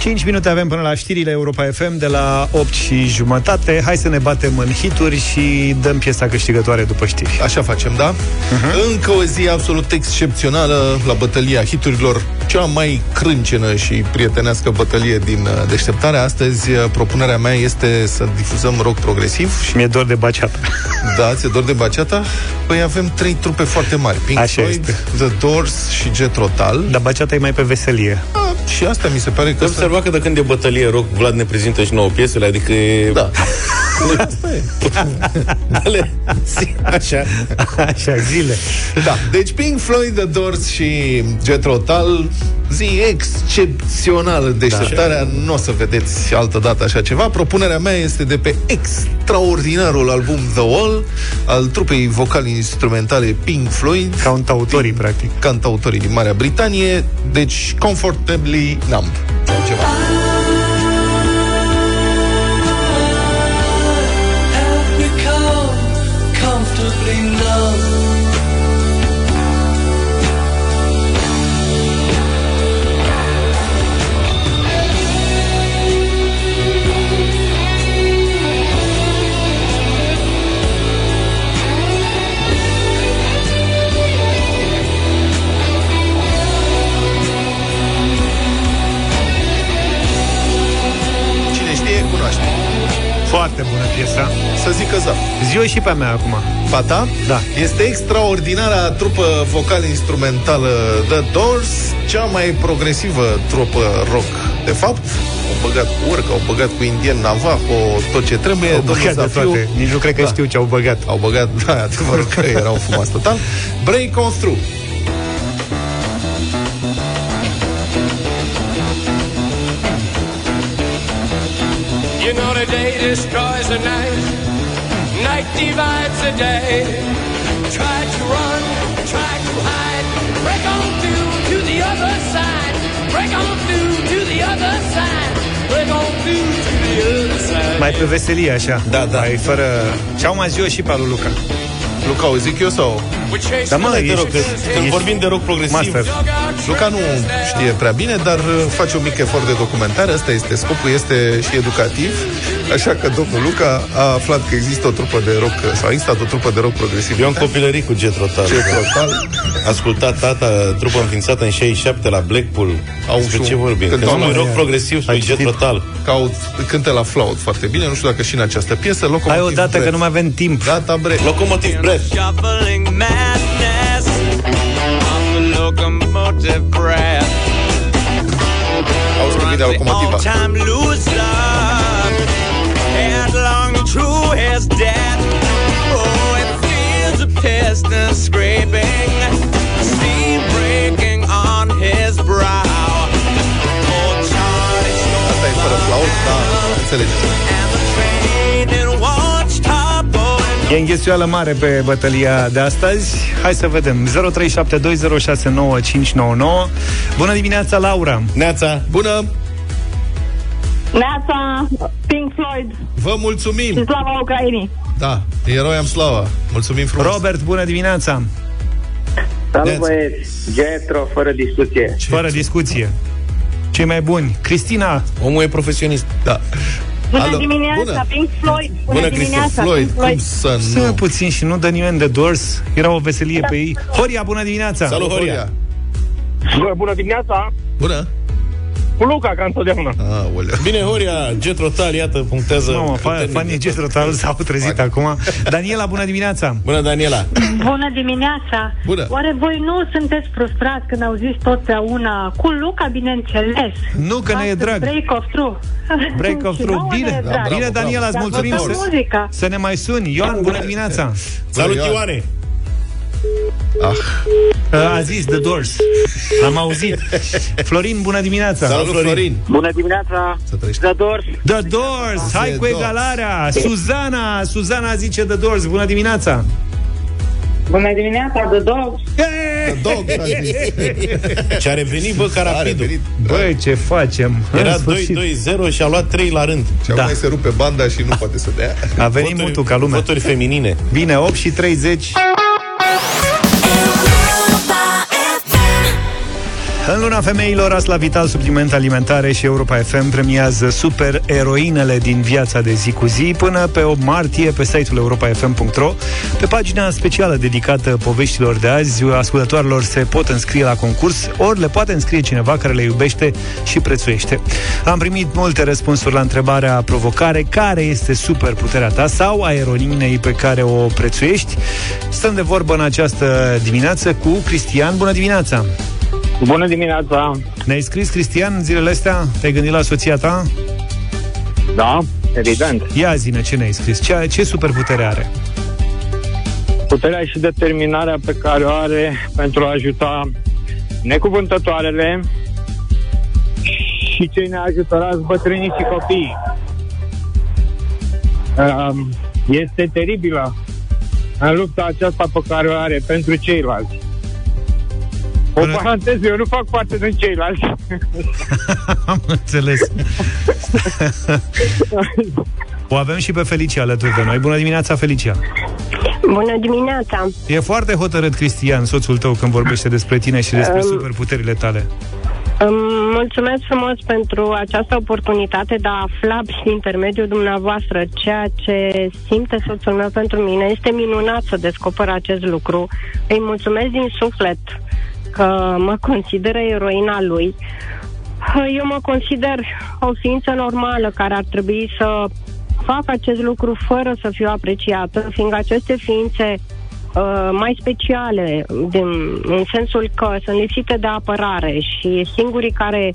5 minute avem până la știrile Europa FM de la 8 și jumătate. Hai să ne batem în hituri și dăm piesa câștigătoare după știri. Așa facem, da? Uh-huh. Încă o zi absolut excepțională la bătălia hiturilor, cea mai crâncenă și prietenească bătălie din uh, deșteptare. Astăzi, uh, propunerea mea este să difuzăm rock progresiv. Și mi-e dor de baceata. [LAUGHS] Da, ți-e dor de baceata? Păi avem trei trupe foarte mari. Pink Așa Floyd, este. The Doors și Jet Rotal. Dar baceata e mai pe veselie. Ah, și asta mi se pare că... Că observa că de când e bătălie rock, Vlad ne prezintă și nouă piesele, adică [LAUGHS] e... Da. [LAUGHS] Ale, zi, așa. Așa, zile. Da, deci Pink Floyd, The Doors și Jet Rotal, zi excepțională în deșteptarea, nu o să vedeți altă dată așa ceva. Propunerea mea este de pe extraordinarul album The Wall, al trupei vocal-instrumentale Pink Floyd, Cantautorii, practic. cantautorii din Marea Britanie, deci Comfortably Numb. Sau ceva. Să zică da. Zi-o și pe a mea acum. Fata? Da. Este extraordinara trupă vocal-instrumentală The Doors, cea mai progresivă trupă rock. De fapt, au băgat cu urcă, au băgat cu indian Navajo, tot ce trebuie. Au domnul băgat de Zafiu- toate. Nici nu cred că Da. știu ce au băgat. Au băgat, [LAUGHS] da, adevărul că erau fumați total. Break on through. Destroys the night, night divides the day. Try to run, try to hide, break on through to the other side, break on through to the other side, break on through to the other side. Mai pe veselie, așa. Da, da. Mai fără... Și au mai zi și pe al lui Luca. Luca, o zic eu sau... Da, mă, Te rog, ești, că când ești vorbim de rock progresiv, master. Luca nu știe prea bine, dar uh, face un mic efort de documentare. Asta este scopul, este și educativ. Așa că domnul Luca a aflat că există o trupă de rock, sau a existat o trupă de rock progresiv. eu am copilărit cu Jet Rotal. Ce total. Ascultat tata, trupă înființată în 67 la Blackpool. Au Despre și ce un- vorbim? cântau Când spui la rock ea. progresiv, Ai spui Jet citit? Rotal. Caut, cânte la flaut foarte bine, nu știu dacă și în această piesă. Locomotiv Hai odată Breath. că nu mai avem timp. Gata, bre. Locomotive Breath. Locomotive breath. Auzi că vine locomotiva. All-time loser, headlong through his death. Oh, it feels a piston scraping, steam breaking on his brow. Oh, Charlie Asta e fără flaut, da, înțelegeți. and the train in going E înghesuială mare pe bătălia de astăzi. Hai să vedem. 0372069599. Bună dimineața, Laura. Neața. Bună! Neața, Pink Floyd, Vă mulțumim! și slava Ucrainii. Da, eroi am slava. Mulțumim frumos. Robert, bună dimineața. Neața. Salut băieți, Getro, fără discuție. Fără discuție. Cei mai buni. Cristina, Omul e profesionist. Da. Bună Alo, dimineața, bună. Pink Floyd. Bună, Bună, Cristi. dimineața, Floyd, Pink cum Floyd. să să nu... puțin și nu dă nimeni de Doors. Era o veselie pe ei. Horia, bună dimineața. Salut, Horia. Bună dimineața, Bună! Cu Luca, ca întotdeauna. Aoleu. Bine, Horia, Jet Rotal, iată, punctează. Mamă, fa- puternic. fanii Gestrotal s-au trezit acum. Daniela, bună dimineața. Bună, Daniela. Bună dimineața! Bună. Oare voi nu sunteți frustrați când auziți totdeauna cu Luca, bineînțeles? Nu, că ne e Astăzi, drag. Break of Through. Break of Și through. [LAUGHS] nouă ne Bine, e drag. bine, bravo, Daniela, îți Dar mulțumim vă dă să, muzica. să ne mai suni. Ioan, bună dimineața. Salut, Ioan. Ioane. Ah, A zis The Doors. Am auzit. Florin, bună dimineața. Salut, salut, Florin. Bună dimineața, Să trăiești. The Doors. The Doors, hai The cu Doors. egalarea. Suzana, Suzana zice The Doors. Bună dimineața. Bună dimineața, The Dogs. Dog, a zis. Ce a revenit, bă, ca A rapidul. revenit. Băi, ce facem? Era În sfârșit. 2-2-0 și a luat 3 la rând. Și acum Da. mai se rupe banda și nu poate să dea. A venit Voturi- mutul ca lumea. Voturi feminine. Bine, 8 și 30. În luna femeilor, Asla Vital Supliment Alimentare și Europa FM premiază super eroinele din viața de zi cu zi până pe 8 martie pe site-ul europafm.ro. Pe pagina specială dedicată poveștilor de azi, ascultătoarelor se pot înscrie la concurs, ori le poate înscrie cineva care le iubește și prețuiește. Am primit multe răspunsuri la întrebarea provocare, care este super puterea ta sau a eroinei pe care o prețuiești. Stăm de vorbă în această dimineață cu Cristian. Bună dimineața! Bună dimineața. Ne-ai scris, Cristian, în zilele astea? Te-ai gândit la soția ta? Da, evident. Ia zine, ce ne-ai scris? Ce, ce superputere are? Puterea și determinarea pe care o are pentru a ajuta necuvântătoarele și cei neajutorați bătrânii și copiii. Um, Este teribilă în lupta aceasta pe care o are pentru ceilalți. O Bună- paranteză, eu nu fac parte din ceilalți. [LAUGHS] Am înțeles. o avem și pe Felicia alături de noi. Bună dimineața, Felicia! Bună dimineața! E foarte hotărât, Cristian, soțul tău, când vorbește despre tine și despre Um, superputerile tale. Îmi mulțumesc frumos pentru această oportunitate de a afla prin intermediul dumneavoastră ceea ce simte soțul meu pentru mine. Este minunat să descoper acest lucru. Îi mulțumesc din suflet că mă consideră eroina lui. Eu mă consider o ființă normală care ar trebui să fac acest lucru fără să fiu apreciată, fiindcă aceste ființe uh, mai speciale, din, în sensul că sunt lipsite de apărare și singurii care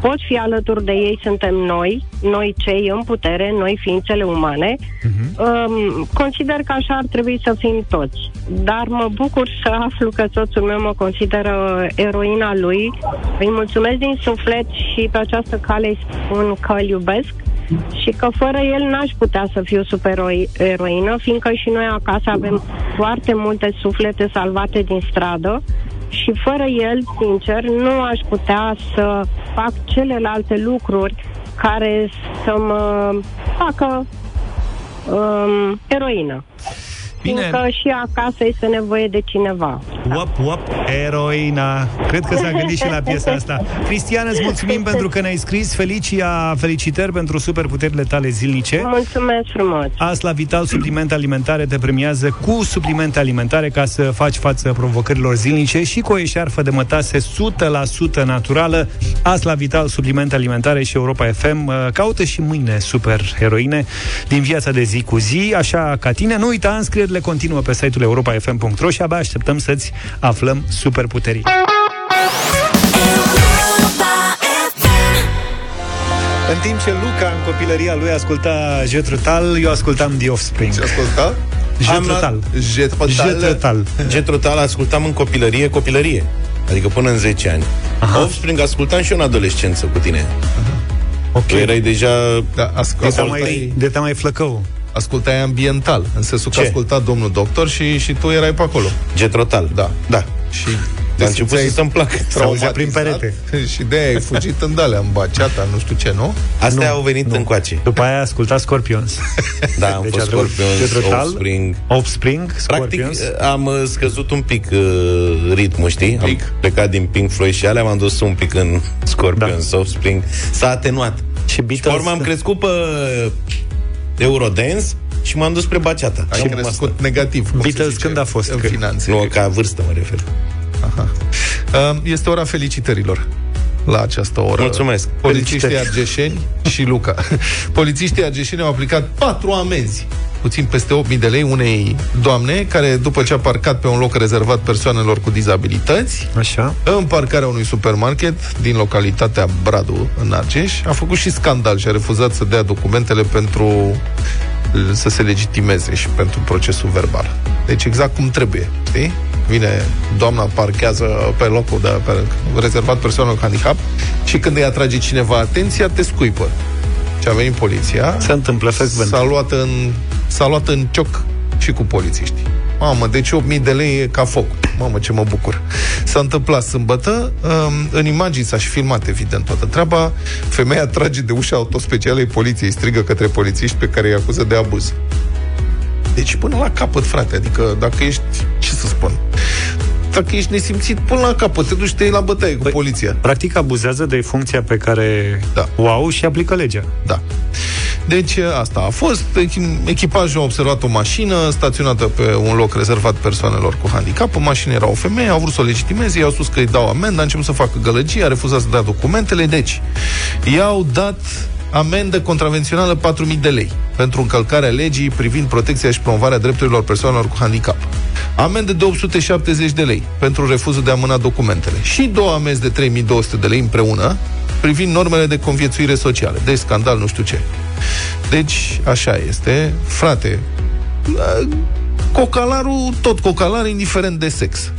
pot fi alături de ei suntem noi, noi cei în putere, noi ființele umane. Uh-huh. Um, consider că așa ar trebui să fim toți. Dar mă bucur să aflu că soțul meu mă consideră eroina lui. Îi mulțumesc din suflet și pe această cale îi spun că îl iubesc și că fără el n-aș putea să fiu supereroină, fiindcă și noi acasă avem foarte multe suflete salvate din stradă și fără el, sincer, nu aș putea să fac celelalte lucruri care să mă facă um, eroină. Bine. Fiindcă și acasă este nevoie de cineva. Wap, wap, eroina. Cred că s-a gândit și la piesa asta. Cristian, îți mulțumim [LAUGHS] pentru că ne-ai scris. Felicia, felicitări pentru superputerile tale zilnice. Mulțumesc frumos! Asla Vital Suplimente Alimentare te premiază cu suplimente alimentare ca să faci față provocărilor zilnice și cu o eșarfă de mătase 100% naturală. Asla Vital Suplimente Alimentare și Europa FM uh, caută și mâine super heroine din viața de zi cu zi, așa ca tine. Nu uita, înscrierile continuă pe site-ul europa.fm.ro și abia așteptăm să-ți aflăm superputerii. În timp ce Luca în copilăria lui asculta Jetrutal, eu ascultam The Offspring. Ce asculta? Jetrutal. Jetrutal. Jetrutal. Jetrutal ascultam în copilărie, copilărie. Adică până în 10 ani. Aha. Offspring ascultam și eu în adolescență cu tine. Ok. Tu erai deja... Da, asc- De te ascultai, mai, de te mai flăcău. Ascultai ambiental, în sensul că Ce? asculta domnul doctor și, și tu erai pe acolo. Jetrotal. Da. Da. Și A început să să-mi placă. S-auzea prin traumatizat perete. [LAUGHS] Și de ai fugit în dalea, în baciata, nu știu ce, nu? Astea au venit încoace. După aia asculta Scorpions. [LAUGHS] Da, am Deci fost a trebuit Scorpions, Jetrutal, Offspring. Offspring, Practic, Scorpions. am uh, scăzut un pic uh, ritmul, știi? Am Pic. plecat din Pink Floyd și alea, m-am dus un pic în Scorpions, da. Offspring. S-a atenuat. Și Și pe Beatles. urmă am crescut pe Eurodance și m-am dus spre baciata. Ai Și crescut asta. negativ. cum se Beatles zice, când a fost? În Că- finanțe. Nu, ca vârstă mă refer. Uh, Este ora felicitărilor la această oră. Mulțumesc. Polițiștii Felicitări. argeșeni și Luca. [LAUGHS] Polițiștii argeșeni au aplicat patru amenzi puțin peste 8.000 de lei unei doamne care, după ce a parcat pe un loc rezervat persoanelor cu dizabilități, Așa. în parcarea unui supermarket din localitatea Bradu, în Argeș, a făcut și scandal și a refuzat să dea documentele pentru să se legitimeze și pentru procesul verbal. Deci exact cum trebuie, știi? Vine doamna, parchează pe locul de, pe, rezervat persoanelor cu handicap și când îi atrage cineva atenția, te scuipă. Și a venit poliția, Se întâmplă frecvent. s-a luat în, s-a luat în cioc și cu polițiștii. Mamă, deci 8.000 de lei e ca foc. Mamă, ce mă bucur. S-a întâmplat sâmbătă, um, în imagini s-a și filmat, evident, toată treaba. Femeia trage de ușa autospecialei poliției, strigă către polițiști pe care îi acuză de abuz. Deci până la capăt, frate, adică dacă ești, ce să spun, dacă ești nesimțit, până la capăt, te duci te iei la bătaie cu poliția. Practic abuzează de funcția pe care Da. o au și aplică legea. Da. Deci asta a fost. Echi- Echipajul a observat o mașină staționată pe un loc rezervat persoanelor cu handicap. În mașină era o femeie, au vrut să o legitimeze, i-au spus că îi dau amendă, a început să facă gălăgie, a refuzat să dea documentele, deci i-au dat amendă contravențională 4.000 de lei pentru încălcarea legii privind protecția și promovarea drepturilor persoanelor cu handicap. Amendă de 870 de lei pentru refuzul de a mâna documentele și două amenzi de 3200 de lei împreună privind normele de conviețuire socială. Deci scandal nu știu ce. Deci, așa este. Frate, cocalarul, tot cocalar, indiferent de sex.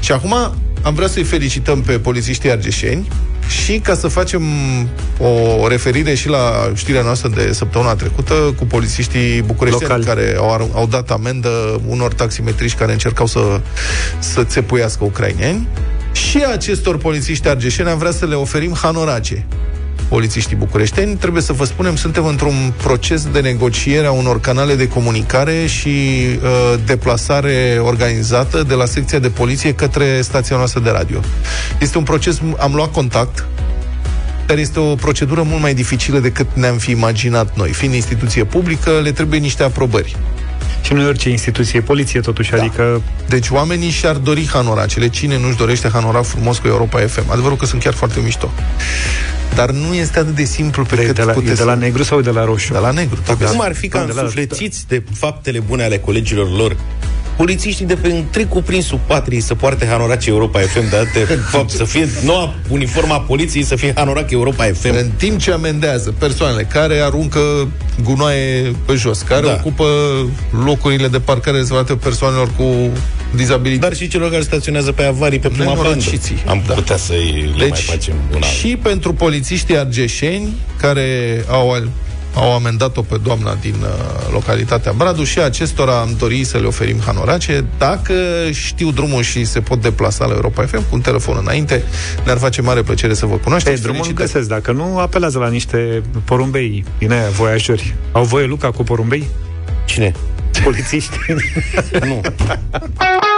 Și acum am vrea să-i felicităm pe polițiștii argeșeni și ca să facem o referire și la știrea noastră de săptămâna trecută cu polițiștii bucureșteni Locali. care au, ar- au dat amendă unor taximetriști care încercau să, să țepuiască ucraineni și acestor polițiști argeșeni am vrea să le oferim hanorace polițiștii bucureșteni, trebuie să vă spunem, suntem într-un proces de negociere a unor canale de comunicare și uh, deplasare organizată de la secția de poliție către stația noastră de radio. Este un proces, am luat contact, dar este o procedură mult mai dificilă decât ne-am fi imaginat noi. Fiind instituție publică, le trebuie niște aprobări. Și nu e orice instituție, e poliție totuși, da. adică... Deci oamenii și-ar dori hanoracele. Cine nu-și dorește hanorac frumos cu Europa FM? Adevărul că sunt chiar foarte mișto. Dar nu este atât de simplu pe de, cât de, la, e puteți de la să- negru sau de la roșu? De la negru. Dar trebuie cum să- ar fi ca de la- însuflețiți de faptele bune ale colegilor lor polițiștii de pe întreg cuprinsul patriei să poarte hanorace Europa FM, dar de fapt să fie noua uniforma poliției să fie hanorac Europa FM. În timp ce amendează persoanele care aruncă gunoaie pe jos, care Da. da. ocupă locurile de parcare rezervate persoanelor cu dizabilități. Dar și celor care staționează pe avarii pe prima bandă. Nenorociții. Am Da. putea să-i le mai facem una. și pentru polițiștii argeșeni care au, au amendat-o pe doamna din uh, localitatea Bradu și acestora am dori să le oferim hanorace. Dacă știu drumul și se pot deplasa la Europa FM cu un telefon înainte, ne-ar face mare plăcere să vă cunoaștem. Pe drumul îl găsesc, dacă nu, apelează la niște porumbei din aia, voiajori. Au voie Luca cu porumbei? Cine? Polițiști. [LAUGHS] nu. [LAUGHS]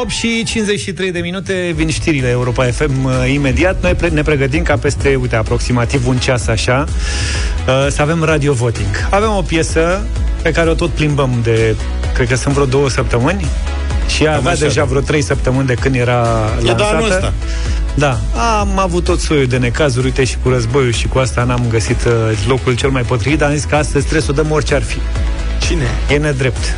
8 și 53 de minute vin știrile Europa FM uh, imediat. Noi pre- ne pregătim ca peste, uite, aproximativ un ceas așa, uh, să avem radio voting. Avem o piesă pe care o tot plimbăm de, cred că sunt vreo două săptămâni și ea avea așa, deja da. vreo trei săptămâni de când era E de lansată. anul ăsta. Da, am avut tot soiul de necazuri, uite și cu războiul și cu asta n-am găsit uh, locul cel mai potrivit, dar am zis că astăzi trebuie să o dăm orice ar fi. Cine? E nedrept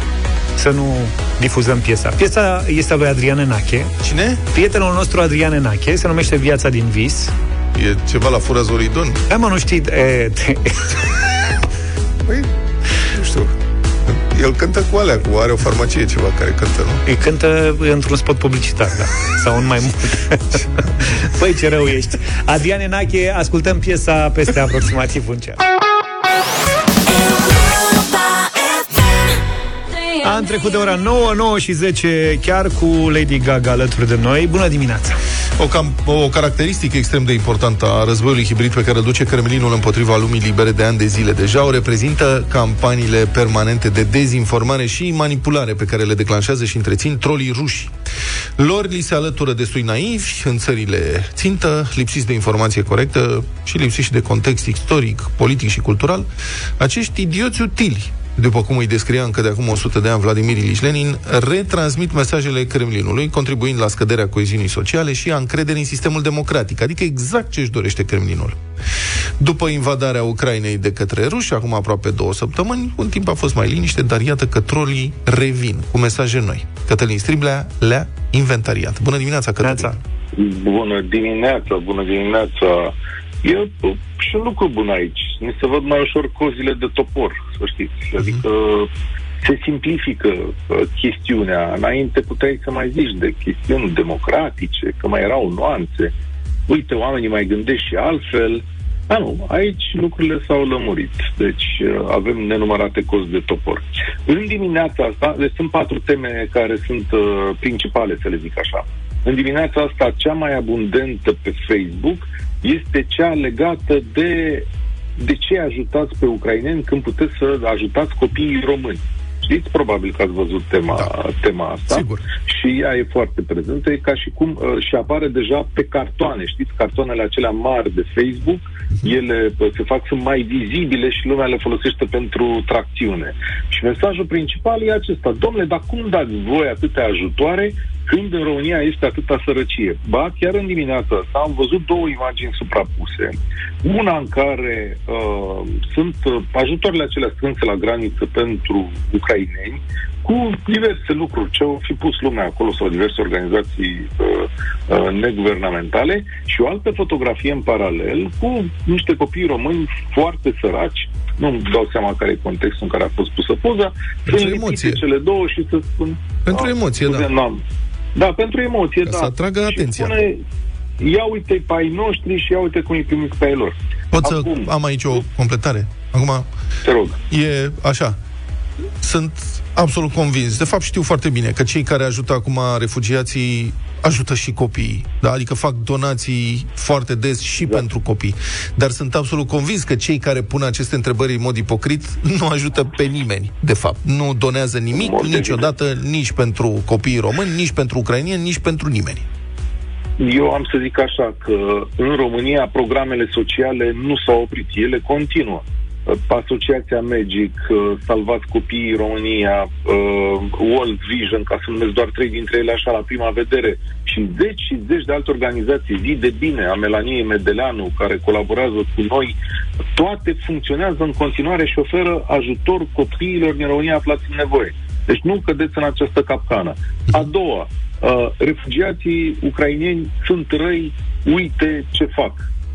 să nu difuzăm piesa. Piesa este a lui Adrian Enache. Cine? Prietenul nostru Adrian Enache se numește Viața din vis. E ceva la fura Zoridon? Da, mă, nu știi... E, te, Păi, nu știu. El cântă cu alea, cu are o farmacie ceva care cântă, nu? îi cântă într-un spot publicitar, da. Sau în mai mult. Păi, ce rău ești. Adrian Enache, ascultăm piesa peste aproximativ un ceas. Am trecut de ora 9, 9 și 10 chiar cu Lady Gaga alături de noi. Bună dimineața! O, cam, o caracteristică extrem de importantă a războiului hibrid pe care îl duce Kremlinul împotriva lumii libere de ani de zile deja o reprezintă campaniile permanente de dezinformare și manipulare pe care le declanșează și întrețin trolii ruși. Lor li se alătură destui naivi în țările țintă, lipsiți de informație corectă și lipsiți și de context istoric, politic și cultural, acești idioți utili după cum îi descria încă de acum 100 de ani Vladimir Ilich Lenin, retransmit mesajele Kremlinului, contribuind la scăderea coeziunii sociale și a încrederii în sistemul democratic, adică exact ce își dorește Kremlinul. După invadarea Ucrainei de către ruși, acum aproape două săptămâni, un timp a fost mai liniște, dar iată că trolii revin cu mesaje noi. Cătălin Striblea le-a inventariat. Bună dimineața, Cătălin! Bună dimineața, bună dimineața. E uh, și un lucru bun aici. Mi se văd mai ușor cozile de topor, să știți. Adică se simplifică uh, chestiunea. Înainte puteai să mai zici de chestiuni democratice, că mai erau nuanțe. Uite, oamenii mai gândesc și altfel. Da, nu, aici lucrurile s-au lămurit. Deci uh, avem nenumărate cozi de topor. În dimineața asta, deci sunt patru teme care sunt uh, principale, să le zic așa. În dimineața asta, cea mai abundentă pe Facebook este cea legată de de ce ajutați pe ucraineni când puteți să ajutați copiii români. Știți, probabil că ați văzut tema, da. tema asta. Sigur. Și ea e foarte prezentă, e ca și cum uh, și apare deja pe cartoane. Știți, cartoanele acelea mari de Facebook, ele uh, se fac, sunt mai vizibile și lumea le folosește pentru tracțiune. Și mesajul principal e acesta. Domnule, dar cum dați voi atâtea ajutoare când în România este atâta sărăcie? Ba, chiar în dimineața asta am văzut două imagini suprapuse. Una în care uh, sunt uh, ajutoarele acelea strânse la graniță pentru ucraineni, cu diverse lucruri ce au fi pus lumea acolo sau diverse organizații uh, uh, neguvernamentale și o altă fotografie în paralel cu niște copii români foarte săraci nu-mi dau seama care e contextul în care a fost pusă poza, Pentru sunt emoție. lipite cele două și să spun... Pentru Ah, emoție, scuze, da. n-am. Da, pentru emoție, Ca da. să atragă Și atenția. Spune, ia uite pe ai noștri și ia uite cum îi primiți pe ai lor. Pot să Acum, am aici o completare? Acum, te rog. e așa. Sunt absolut convins. De fapt, știu foarte bine că cei care ajută acum refugiații ajută și copiii. Da? Adică fac donații foarte des și da. pentru copii. Dar sunt absolut convins că cei care pun aceste întrebări în mod ipocrit nu ajută pe nimeni, de fapt. Nu donează nimic În mod niciodată nici pentru copiii români, nici pentru ucrainieni, nici pentru nimeni. Eu am să zic așa că în România programele sociale nu s-au oprit, ele continuă. Uh, Asociația Magic, uh, Salvați Copiii România, uh, World Vision, ca să numesc doar trei dintre ele așa la prima vedere, și zeci și zeci de alte organizații, zi de bine, a Melaniei Medeleanu, care colaborează cu noi, toate funcționează în continuare și oferă ajutor copiilor din România aflați în nevoie. Deci nu cădeți în această capcană. A doua, uh, refugiații ucraineni sunt răi, uite ce fac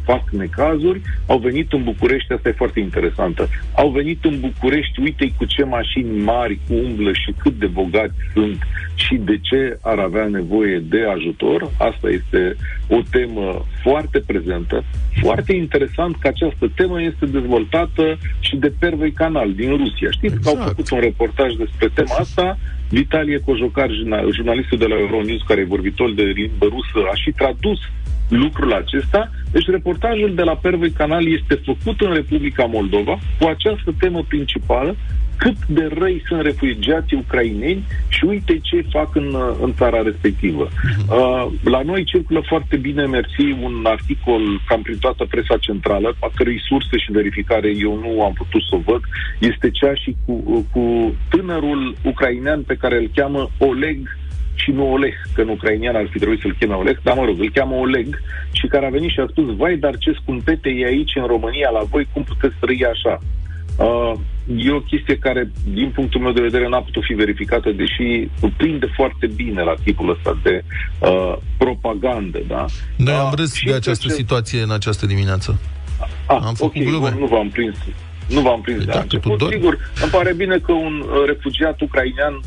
fac necazuri, au venit în București, asta e foarte interesantă, au venit în București, uite cu ce mașini mari umblă și cât de bogați sunt și de ce ar avea nevoie de ajutor. Asta este o temă foarte prezentă. Foarte interesant că această temă este dezvoltată și de Pervei Canal din Rusia. Știți exact. că au făcut un reportaj despre tema asta, Vitalie Cojocar, jurna- jurnalistul de la Euronews, care e vorbitor de limbă rusă, a și tradus lucrul acesta. Deci reportajul de la Pervei Canal este făcut în Republica Moldova cu această temă principală, cât de răi sunt refugiații ucraineni și uite ce fac în, uh, în țara respectivă. Uh, la noi circulă foarte bine, mersi, un articol cam prin toată presa centrală, a cărei surse și verificare eu nu am putut să o văd, este cea și cu, uh, cu tânărul ucrainean pe care îl cheamă Oleg și nu Oleg, că în ucrainian ar fi trebuit să-l cheme Oleg, dar mă rog, îl cheamă Oleg și care a venit și a spus, vai, dar ce scumpete e aici în România la voi, cum puteți trăi așa? Uh, e o chestie care, din punctul meu de vedere, n-a putut fi verificată, deși prinde foarte bine la tipul ăsta de uh, propagandă, da? Noi am Uh, râs și de această ce- situație în această dimineață. Ah, Am făcut ok, glume. nu, nu v-am prins. Nu v-am prins de Da, la că început. tu dor- Sigur, îmi pare bine că un uh, refugiat ucrainean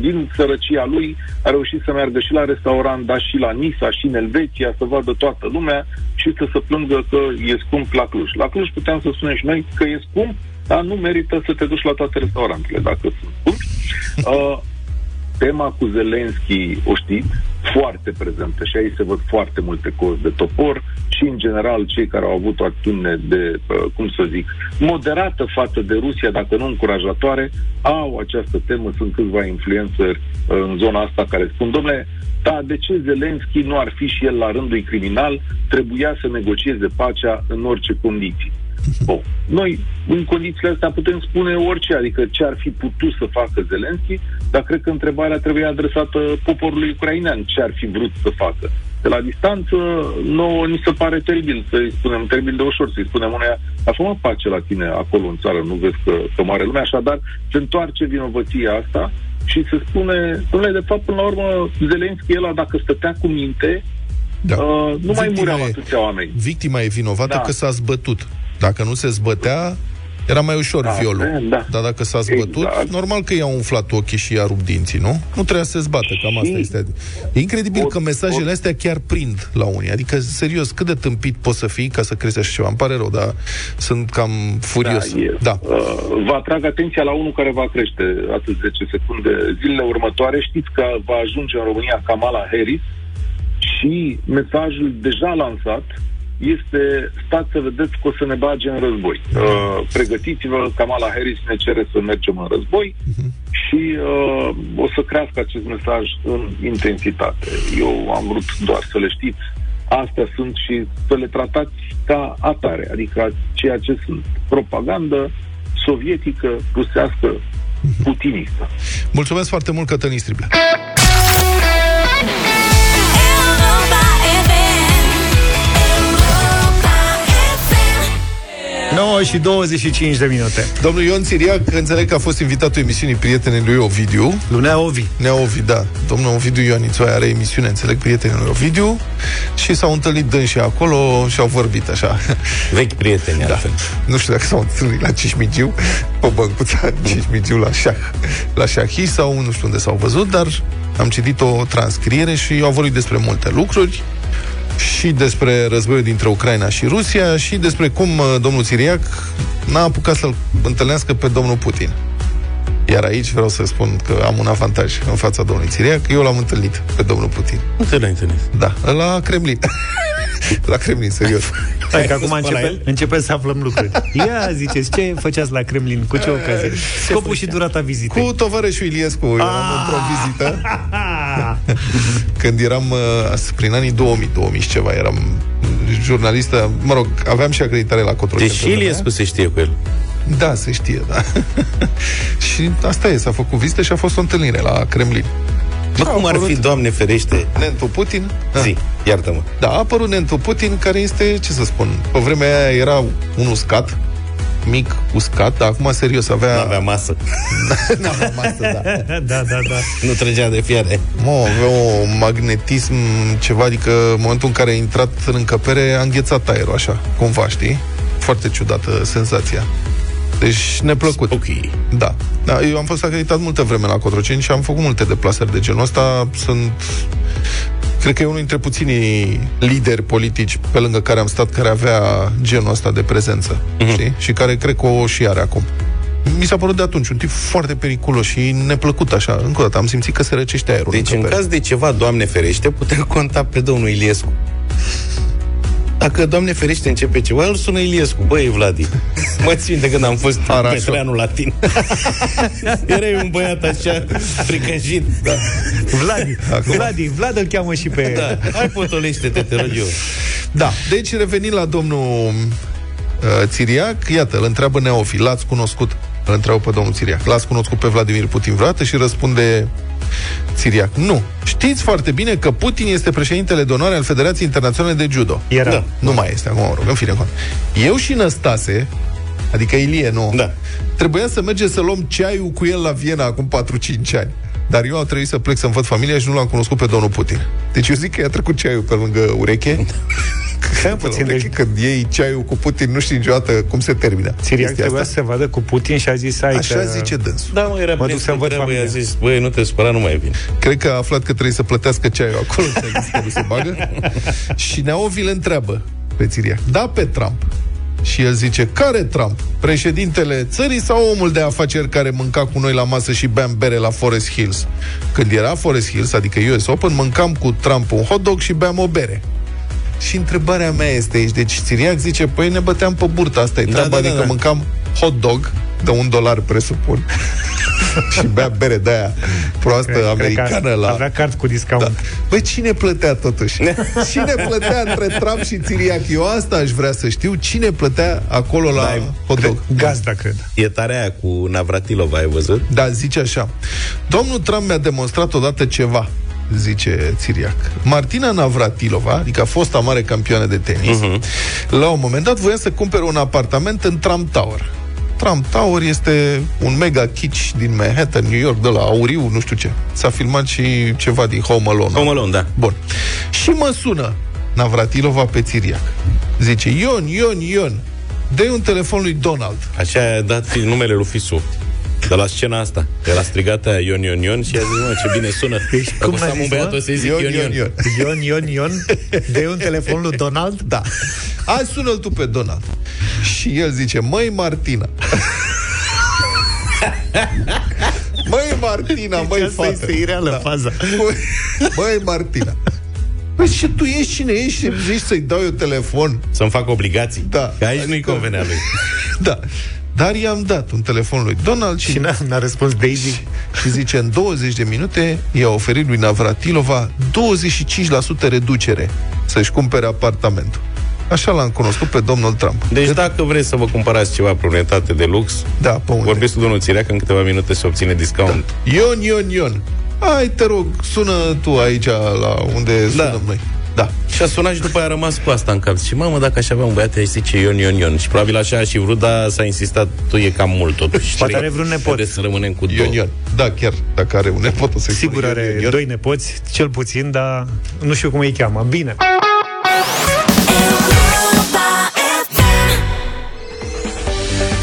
din sărăcia lui a reușit să meargă și la restaurant, dar și la Nisa, și în Elveția, să vadă toată lumea și să se plângă că e scump la Cluj. La Cluj puteam să spunem și noi că e scump, dar nu merită să te duci la toate restaurantele dacă sunt scumpi. [LAUGHS] Uh, tema cu Zelenski, o știți, foarte prezentă și aici se văd foarte multe cozi de topor și, în general, cei care au avut o acțiune de, uh, cum să zic, moderată față de Rusia, dacă nu încurajatoare, au această temă, sunt câțiva influenceri uh, în zona asta care spun, domnule, da, de ce Zelenski nu ar fi și el la rândul criminal, trebuia să negocieze pacea în orice condiții. Bun. Noi, în condițiile astea, putem spune orice, adică ce ar fi putut să facă Zelenski, dar cred că întrebarea trebuie adresată poporului ucrainean, ce ar fi vrut să facă. De la distanță, nouă ni se pare teribil să-i spunem, teribil de ușor, să-i spunem uneia, a făcut pace la tine acolo în țară, nu vezi că, că moare lumea, așadar se întoarce vinovăția asta și se spune, domnule, de fapt, până la urmă, Zelenski, el, dacă stătea cu minte, Da. uh, nu mai Victima mureau e- atâția oameni. Victima e vinovată Da. că s-a zbătut. Dacă nu se zbătea, era mai ușor Da, violul. da. Dar dacă s-a zbătut, Exact. normal că i-a umflat ochii și i-a rupt dinții, nu? Nu trebuia să se zbată, cam asta Și- este. E incredibil O- că mesajele o- astea chiar prind la unii. Adică, serios, cât de tâmpit poți să fii ca să crezi așa ceva? Îmi pare rău, dar sunt cam furios. Da, e. Da. Uh, vă atrag atenția la unul care va crește atât 10 secunde. Zilele următoare știți că va ajunge în România Kamala Harris și mesajul deja lansat este stați să vedeți că o să ne bage în război. Uh, pregătiți-vă, Kamala Harris ne cere să mergem în război și uh, o să crească acest mesaj în intensitate. Eu am vrut doar să le știți astea sunt și să le tratați ca atare, adică ceea ce sunt propagandă sovietică, rusească, putinistă. Mulțumesc foarte mult, Cătălin Striblea. 9 și 25 de minute. Domnul Ion Țiriac, înțeleg că a fost invitatul emisiunii Prietenii lui Ovidiu. Lunea Ovi. Nea Ovi, da. Domnul Ovidiu Ionițoia are emisiune, înțeleg, Prietenii lui Ovidiu. Și s-au întâlnit dânsii acolo și au vorbit așa. Vechi prieteni, Da. altfel. Nu știu dacă s-au întâlnit la Cismigiu, o băncuță Cismigiu la șah, la șahi sau nu știu unde s-au văzut, dar am citit o transcriere și au vorbit despre multe lucruri și despre războiul dintre Ucraina și Rusia și despre cum uh, domnul Țiriac n-a apucat să-l întâlnească pe domnul Putin. Iar aici vreau să spun că am un avantaj în fața domnului Țiriac, eu l-am întâlnit pe domnul Putin. Nu te l-ai întâlnit. Da, la Kremlin. [LAUGHS] la Kremlin, serios. Hai că Ai acum fost pe la începem, el? începem să aflăm lucruri. Ia ziceți, ce făceați la Kremlin? Cu ce ocazie? Scopul și durata vizitei. Cu tovarășul Iliescu eram într-o vizită Ah! [LAUGHS] când eram uh, prin anii 2000, 2000 și ceva, eram jurnalistă, mă rog, aveam și acreditare la Cotroceni. Deci și Iliescu se știe cu el. Da, se știe, da. [LAUGHS] și asta e, s-a făcut vizită și a fost o întâlnire la Kremlin. Bă, cum ar fi, Doamne ferește, Nentu Putin? zi, iartă-mă. Da, a apărut Nentu Putin, care este, ce să spun, pe vremea aia era un uscat, mic, uscat, dar acum serios avea... Avea masă. [LAUGHS] N-avea masă, da. [LAUGHS] da, da, da. Nu trăgea de fiare. Mă, avea un magnetism, ceva, adică în momentul în care a intrat în încăpere, a înghețat aerul, așa, cumva, știi? Foarte ciudată senzația. Deci neplăcut. Ok. Da. da. Eu am fost acreditat multă vreme la Cotroceni și am făcut multe deplasări de genul ăsta. Sunt Cred că e unul dintre puținii lideri politici pe lângă care am stat care avea genul ăsta de prezență, Mhm. mm-hmm. știi? Și care cred că o și are acum. Mi s-a părut de atunci un tip foarte periculos și neplăcut așa. Încă o dată am simțit că se răcește aerul. Deci, în încăpere. caz de ceva, Doamne ferește, putem conta pe domnul Iliescu. Dacă, Doamne ferește, începe ceva, îl sună Iliescu. Băi, Vladi, mă țin de când am fost Arașov. Petreanu latin. [LAUGHS] Erai un băiat așa, fricăjit. Da. Vladi, Vladi, Vlad îl cheamă și pe... da. Hai, potolește-te, te rog eu. Da, deci revenind la domnul uh, Țiriac, iată, îl întreabă Neofi, l-ați cunoscut? Îl întreabă pe domnul Țiriac. L-ați cunoscut pe Vladimir Putin vreodată? Și răspunde Țiriac, nu. Știți foarte bine că Putin este președintele de onoare al Federației Internaționale de Judo. Era. Da, nu mai este, acum mă rog, în fine. acum. Eu și Năstase, adică Ilie, nu, Da. trebuia să mergem să luăm ceaiul cu el la Viena acum 4-5 ani. Dar eu a trebuit să plec să-mi văd familia și nu l-am cunoscut pe domnul Putin. Deci eu zic că i-a trecut ceaiul pe lângă ureche. [LAUGHS] Stai puțin, deci Când iei ceaiul cu Putin, nu știi niciodată cum se termină. Siriac chestia trebuia asta. să se vadă cu Putin și a zis, hai Așa că... zice dânsul. Da, mă, era Mă duc să-mi văd treabă, i-a familia. zis, băi, nu te supăra, nu mai vin. Cred că a aflat că trebuie să plătească ceaiul acolo, și a zis că nu se bagă. [LAUGHS] și Neovi îl întreabă pe Țiriac. Da, pe Trump. Și el zice, care Trump? Președintele țării sau omul de afaceri care mânca cu noi la masă și beam bere la Forest Hills? Când era Forest Hills, adică US Open, mâncam cu Trump un hot dog și beam o bere. Și întrebarea mea este aici, deci Țiriac zice, păi ne băteam pe burtă, asta e Da, treaba, da, da, adică da. mâncam hot dog de un dolar, presupun. [LAUGHS] și bea bere de aia proastă Cred- cred că americană la... Avea card cu discount. Da. Băi, cine plătea totuși? [LAUGHS] Cine plătea între Trump și Țiriac? Eu asta aș vrea să știu. Cine plătea acolo la Da, hot dog? Gazda, cred. E tare aia cu Navratilova, ai văzut? Da, zice așa. Domnul Trump mi-a demonstrat odată ceva zice Țiriac. Martina Navratilova, adică a fosta mare campioană de tenis, Mhm. la un moment dat voia să cumpere un apartament în Trump Tower. Trump Tower este un mega kitsch din Manhattan, New York, de la Auriu, nu știu ce. S-a filmat și ceva din Home Alone. Home Alone, da. Bun. Și mă sună Navratilova pe Țiriac. Zice, Ion, Ion, Ion, dă un telefon lui Donald. Așa a dat fi- numele lui Fisu. De la scena asta. El a strigat aia Ion, Ion, Ion și a zis, mă, ce bine sună. Deci, Dacă cum să n-a am un zis, băiat, mă? o să-i zic Ion, Ion, Ion. Ion. Ion, Ion, Ion, [LAUGHS] de un telefon lui Donald? Da. Hai, sună-l tu pe Donald. Și el zice, măi, Martina. [LAUGHS] măi, Martina, măi, Asta fată. este ireală Da. faza. Măi, măi, Martina. Păi și tu ești cine ești și îmi zici să-i dau eu telefon? Să-mi fac obligații. Da. Că aici nu-i Adică- convenea lui. [LAUGHS] Da. Dar i-am dat un telefon lui Donald și, Și n-a, n-a răspuns Daisy. și zice, în 20 de minute i-a oferit lui Navratilova 25% reducere să-și cumpere apartamentul. Așa l-am cunoscut pe domnul Trump. Deci dacă vreți să vă cumpărați ceva pe unetate de lux, Da, pe unde? vorbiți cu domnul Țiriac, în câteva minute se obține discount. Ion, Ion, Ion. Hai, te rog, sună tu aici la unde sunăm noi. Da. Și a sunat și după aia a rămas cu asta în cap. Și mamă, dacă aș avea un băiat, aș zice Ion, Ion, Ion. Și probabil așa a și vrut, dar s-a insistat, tu e cam mult totuși. Poate are vreun nepot. Trebuie să rămânem cu două. Ion, Ion. Da, chiar, dacă are un nepot, o să Sigur are doi nepoți, cel puțin, dar nu știu cum îi cheamă. Bine.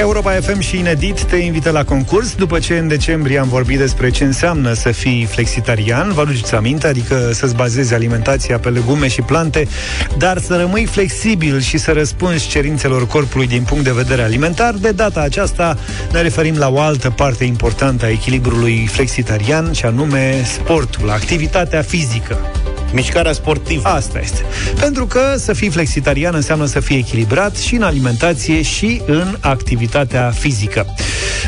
Europa FM și Inedit te invită la concurs. După ce în decembrie am vorbit despre ce înseamnă să fii flexitarian Vă aduceți aminte, adică să-ți bazezi alimentația pe legume și plante Dar să rămâi flexibil și să răspunzi cerințelor corpului din punct de vedere alimentar. De data aceasta ne referim la o altă parte importantă a echilibrului flexitarian Și anume sportul, activitatea fizică Mișcarea sportivă. Asta este. Pentru că să fii flexitarian înseamnă să fii echilibrat și în alimentație și în activitatea fizică.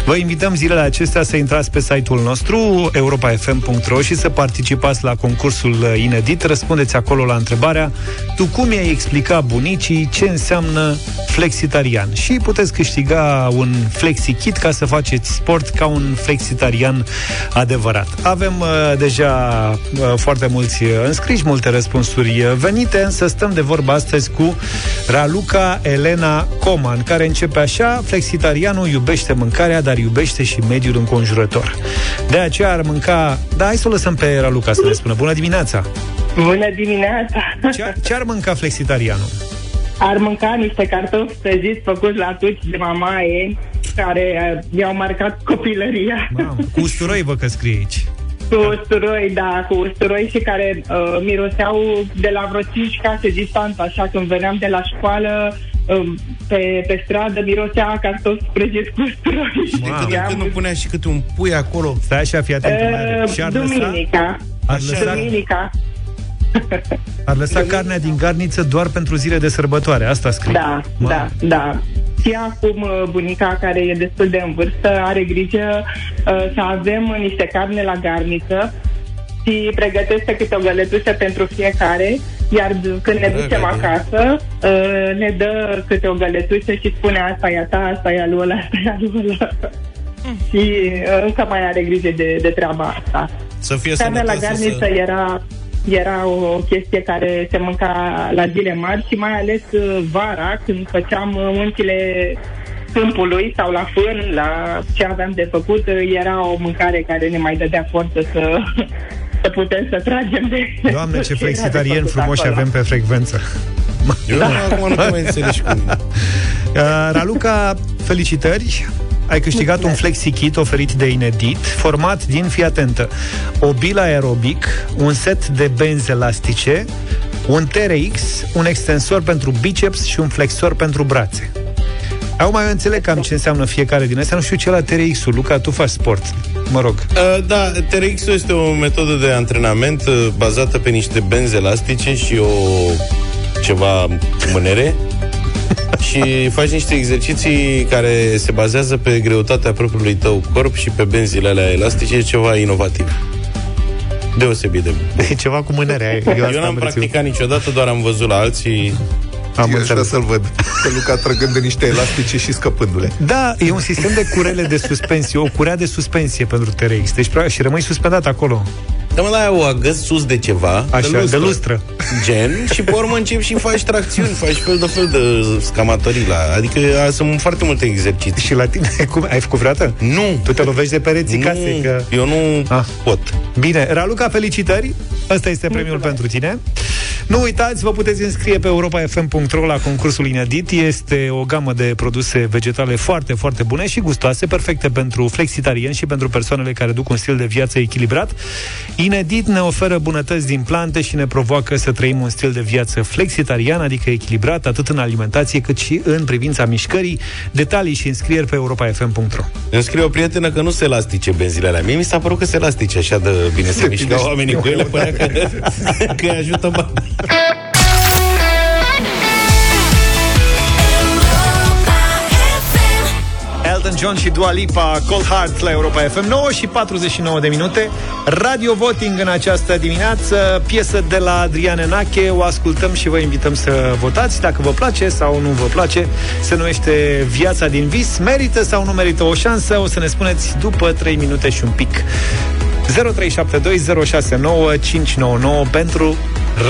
Vă invităm zilele acestea să intrați pe site-ul nostru europa.fm.ro și să participați la concursul inedit. Răspundeți acolo la întrebarea Tu cum i-ai explica bunicii ce înseamnă flexitarian? Și puteți câștiga un flexi-kit ca să faceți sport ca un flexitarian adevărat. Avem uh, deja uh, foarte mulți uh, înscriși, multe răspunsuri uh, venite, însă stăm de vorbă astăzi cu Raluca Elena Coman, care începe așa, flexitarianul iubește mâncarea, dar iubește și mediul înconjurător. De aceea ar mânca... Da, hai să o lăsăm pe Raluca să ne spună. Bună dimineața! Bună dimineața! Ce ar, ce ar mânca flexitarianul? Ar mânca niște cartofi prăjiți făcuți la tuci de mamaie, care uh, i-au marcat copilăria. Mamă, cu usturoi vă că scrie aici. Cu usturoi, da, cu usturoi și care uh, miroseau de la vreo 5 case distanță, așa când veneam de la școală, um, pe, pe stradă mirosea cartofi prăjiți cu usturoi. Și de când în când nu punea și câte un pui acolo. Stai așa, fii atent. Uh, Și ar lăsa, duminica. ar lăsa, Duminica. ar lăsa carnea din garniță doar pentru zile de sărbătoare. Asta scrie. Da, da, da. Și acum uh, bunica, care e destul de în vârstă, are grijă uh, să avem niște carne la garniță și pregătește câte o găletușă pentru fiecare, iar d- când ne ducem acasă, uh, ne dă câte o găletușă și spune asta e a ta, asta e a lui ăla, asta e a lui ăla. și uh, încă mai are grijă de, de treaba asta. Să fie Carnea la sănătoasă garniță să... era, era o chestie care se mânca la zile mari și mai ales uh, vara când făceam uh, uncile câmpului sau la fân, la ce aveam de făcut, uh, era o mâncare care ne mai dădea forță să, [LAUGHS] să putem să tragem de... Doamne, [LAUGHS] ce era de flexitarieni făcut frumoși acolo. avem pe frecvență. Eu da. acum nu mai înțelegi cum. [LAUGHS] Uh, Raluca, felicitări! Ai câștigat un flexi-kit oferit de Inedit, format din, fii atentă, o bilă aerobic, un set de benzi elastice, un TRX, un extensor pentru biceps și un flexor pentru brațe. Acum eu înțeleg cam ce înseamnă fiecare din astea, nu știu ce la TRX-ul. Luca, tu faci sport. Mă rog. Uh, da, TRX este o metodă de antrenament uh, bazată pe niște benzi elastice și o ceva mânere și faci niște exerciții care se bazează pe greutatea propriului tău corp și pe benzile alea elastice, e ceva inovativ. Deosebit de bun. [LAUGHS] E ceva cu mânerea. Eu, Eu, asta n-am am reținut. practicat niciodată, doar am văzut la alții Am Eu aș vrea înțeles. să-l văd Pe Luca trăgând de niște elastice și scăpându-le Da, e un sistem de curele de suspensie, o curea de suspensie pentru TRX. Deci, practic, și rămâi suspendat acolo. Da, mă, la o agăți sus de ceva Așa, de lustră. De lustră. Gen Și pe urmă începi și faci tracțiuni Faci fel de fel de scamatorii la... Adică a, sunt foarte multe exerciții Și la tine, cum, ai făcut vreodată? Nu Tu te lovești de pereții Nu, casei, că... eu nu Ah. pot Bine, Raluca, felicitări! Ăsta este premiul pentru tine. Nu uitați, vă puteți înscrie pe europa.fm.ro la concursul inedit. Este o gamă de produse vegetale foarte, foarte bune și gustoase, perfecte pentru flexitarieni și pentru persoanele care duc un stil de viață echilibrat. Inedit ne oferă bunătăți din plante și ne provoacă să trăim un stil de viață flexitarian, adică echilibrat, atât în alimentație cât și în privința mișcării. Detalii și înscrieri pe europa.fm.ro Îmi scrie o. Prietenă că nu se elastice benzile alea. Mie mi s-a părut că se elastice Așa de bine se [LAUGHS] mișcă oamenii cu ele Părea că, [LAUGHS] că îi ajută bani John și Dua Lipa, Cold Heart la Europa FM 9 și 49 de minute. Radio Voting în această dimineață Piesă de la Adrian Enache. O ascultăm și vă invităm să votați Dacă vă place sau nu vă place. Se numește Viața din vis. Merită sau nu merită o șansă? O să ne spuneți după 3 minute și un pic. 0372069599 pentru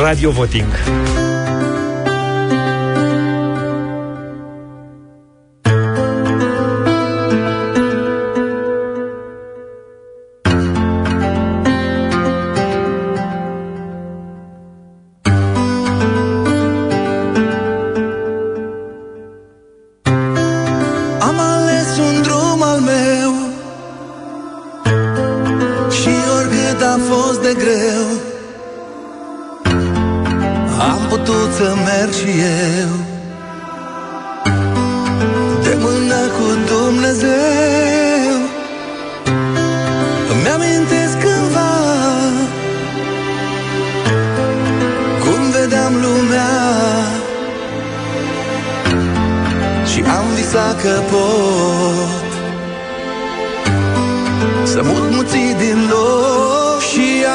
Radio Voting de greu. Am putut să merg și eu. De mână cu Dumnezeu. Îmi amintesc cândva Cum vedeam lumea. Și am visat că pot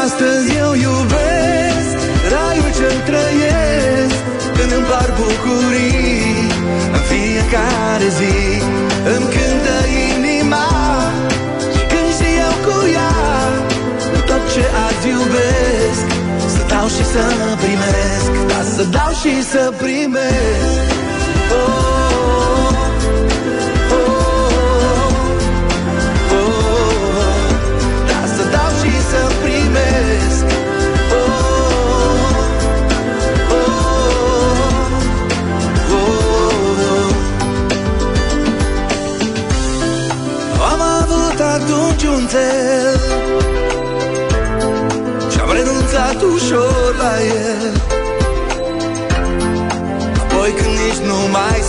astăzi eu iubesc Raiul ce trăiesc. Când îmi par bucurii În fiecare zi Îmi cântă inima. Și când și eu cu ea Tot ce azi iubesc Să dau și să primesc. Da, să dau și să primesc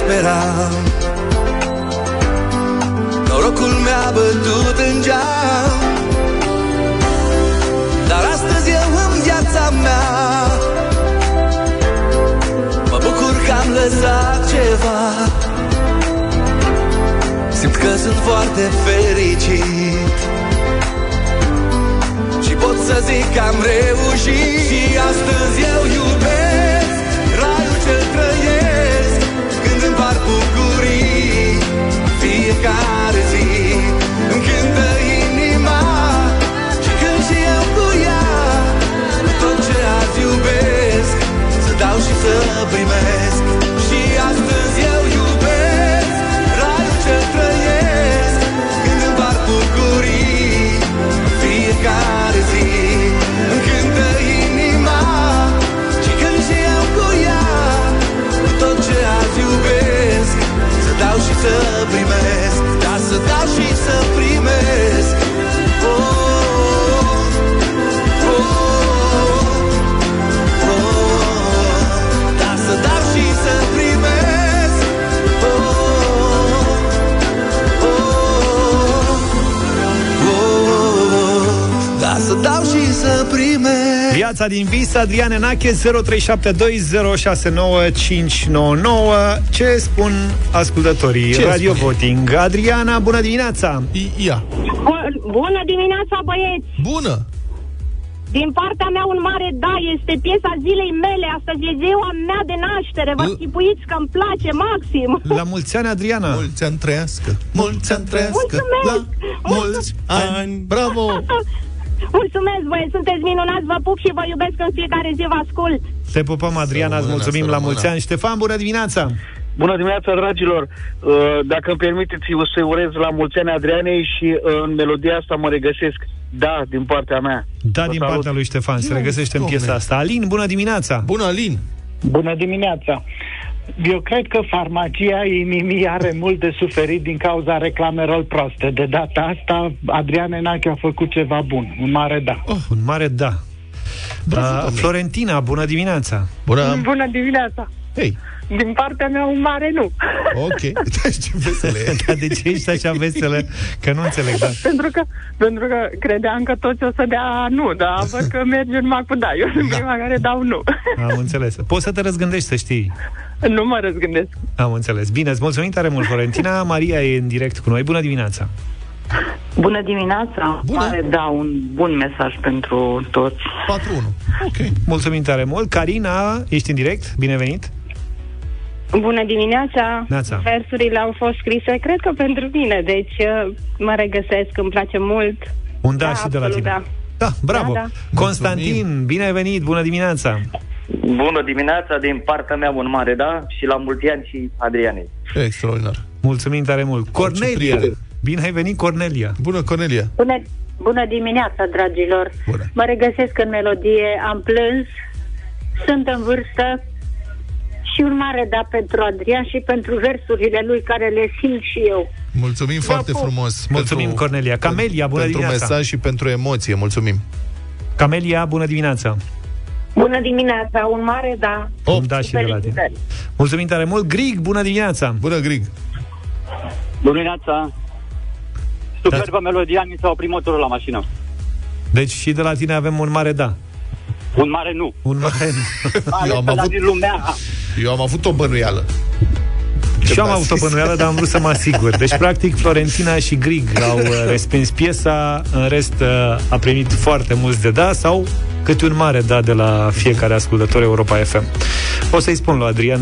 speram Norocul mi-a bătut în geam. Dar astăzi eu în viața mea Mă bucur că am lăsat ceva. Simt că sunt foarte fericit Și pot să zic că am reușit. Și astăzi eu iubesc din vis, Adrian Enache 0372069599 Ce spun ascultătorii Ce Radio spune? Voting Adriana, bună dimineața Ia, Bună dimineața, băieți! bună! Din partea mea un mare da, este piesa zilei mele, astăzi e ziua mea de naștere, vă chipuiți că îmi place maxim. La mulți ani, Adriana Mulți ani trăiască, mulți ani trăiască Mulțumesc! La mulți ani Bravo! [LAUGHS] Mulțumesc, băieți, sunteți minunați, vă pup și vă iubesc în fiecare zi, vă ascult. Te pupăm, Adriana, îți rămână, mulțumim să la rămână. mulți ani Ștefan, bună dimineața Bună dimineața, dragilor! Uh, Dacă îmi permiteți, eu să urez la mulți ani Adrianei și uh, în melodia asta mă regăsesc. Da, din partea mea. Da, Vă din salut. partea lui Ștefan, se Ia, regăsește în domne. piesa asta Alin, bună dimineața Bună, Alin! Bună dimineața! Eu cred că farmacia inimii are mult de suferit din cauza reclamelor proaste. De data asta, Adrian Enache a făcut ceva bun. Un mare da. oh, Un mare da Bravo, uh, Florentina, bună dimineața Bună! Bună dimineața! Hei, Din partea mea un mare nu. ok [LAUGHS] Deci ce veselă e. [LAUGHS] Dar de ce ești așa veselă? Că nu înțeleg, da pentru, că, pentru că credeam că toți o să dea nu, dar [LAUGHS] văd că merge numai cu da. Eu sunt Da. prima care dau nu. Am înțeles. Poți să te răzgândești, să știi. Nu mă răzgândesc. Am înțeles. Bine, îți mulțumim tare mult, Florentina. [LAUGHS] Maria e în direct cu noi. Bună dimineața! Bună dimineața! Bună. Mare, da, un bun mesaj pentru toți. 4-1 Ok Mulțumim tare mult. Carina, ești în direct? Binevenit! Bună dimineața! Neața. Versurile au fost scrise, cred că pentru mine, deci uh, mă regăsesc, îmi place mult. Un da, Da, și de la absolut, tine. da. Da, bravo! Da, Constantin, binevenit, bună dimineața! Bună dimineața, din partea mea un mare da și la mulți ani și Adrianei. Extraordinar Mulțumim tare mult. Cornelia! prieten. Bine ai venit, Cornelia! Bună, Cornelia Bună, bună dimineața, dragilor! Bună. Mă regăsesc în melodie, am plâns, sunt în vârstă și un mare da pentru Adrian și pentru versurile lui care le simt și eu. Mulțumim foarte frumos Mulțumim, pentru, Cornelia. Camelia, bună pentru dimineața! mesaj și pentru emoție, mulțumim Camelia, bună dimineața! Bună dimineața, un mare da. Un da și de la tine. Mulțumim tare mult. Grig, bună dimineața! Bună, Grig! Bună dimineața! Superbă Da. melodia, mi s-a oprit motorul la mașină. Deci și de la tine avem un mare da. Un mare nu. Un mare nu. [LAUGHS] Ales am pe la avut- din lumea. Eu am avut o bănuială Și eu am Da, avut o zis. bănuială, dar am vrut să mă asigur. Deci, practic, Florentina și Grig au uh, respins piesa, în rest uh, a primit foarte mulți de da sau câte un mare da de la fiecare ascultător Europa FM. O să-i spun lui Adrian,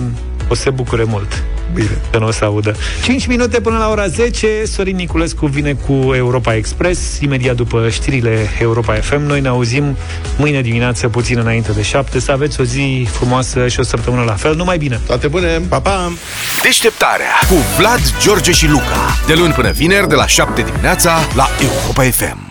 o să se bucure mult. Bine. Că nu o să audă. 5 minute până la ora 10, Sorin Niculescu vine cu Europa Express, imediat după știrile Europa FM. Noi ne auzim mâine dimineață, puțin înainte de 7. Să aveți o zi frumoasă și o săptămână la fel. Numai bine! Toate bune! Pa, pa! Deșteptarea cu Vlad, George și Luca. De luni până vineri, de la 7 dimineața, la Europa FM.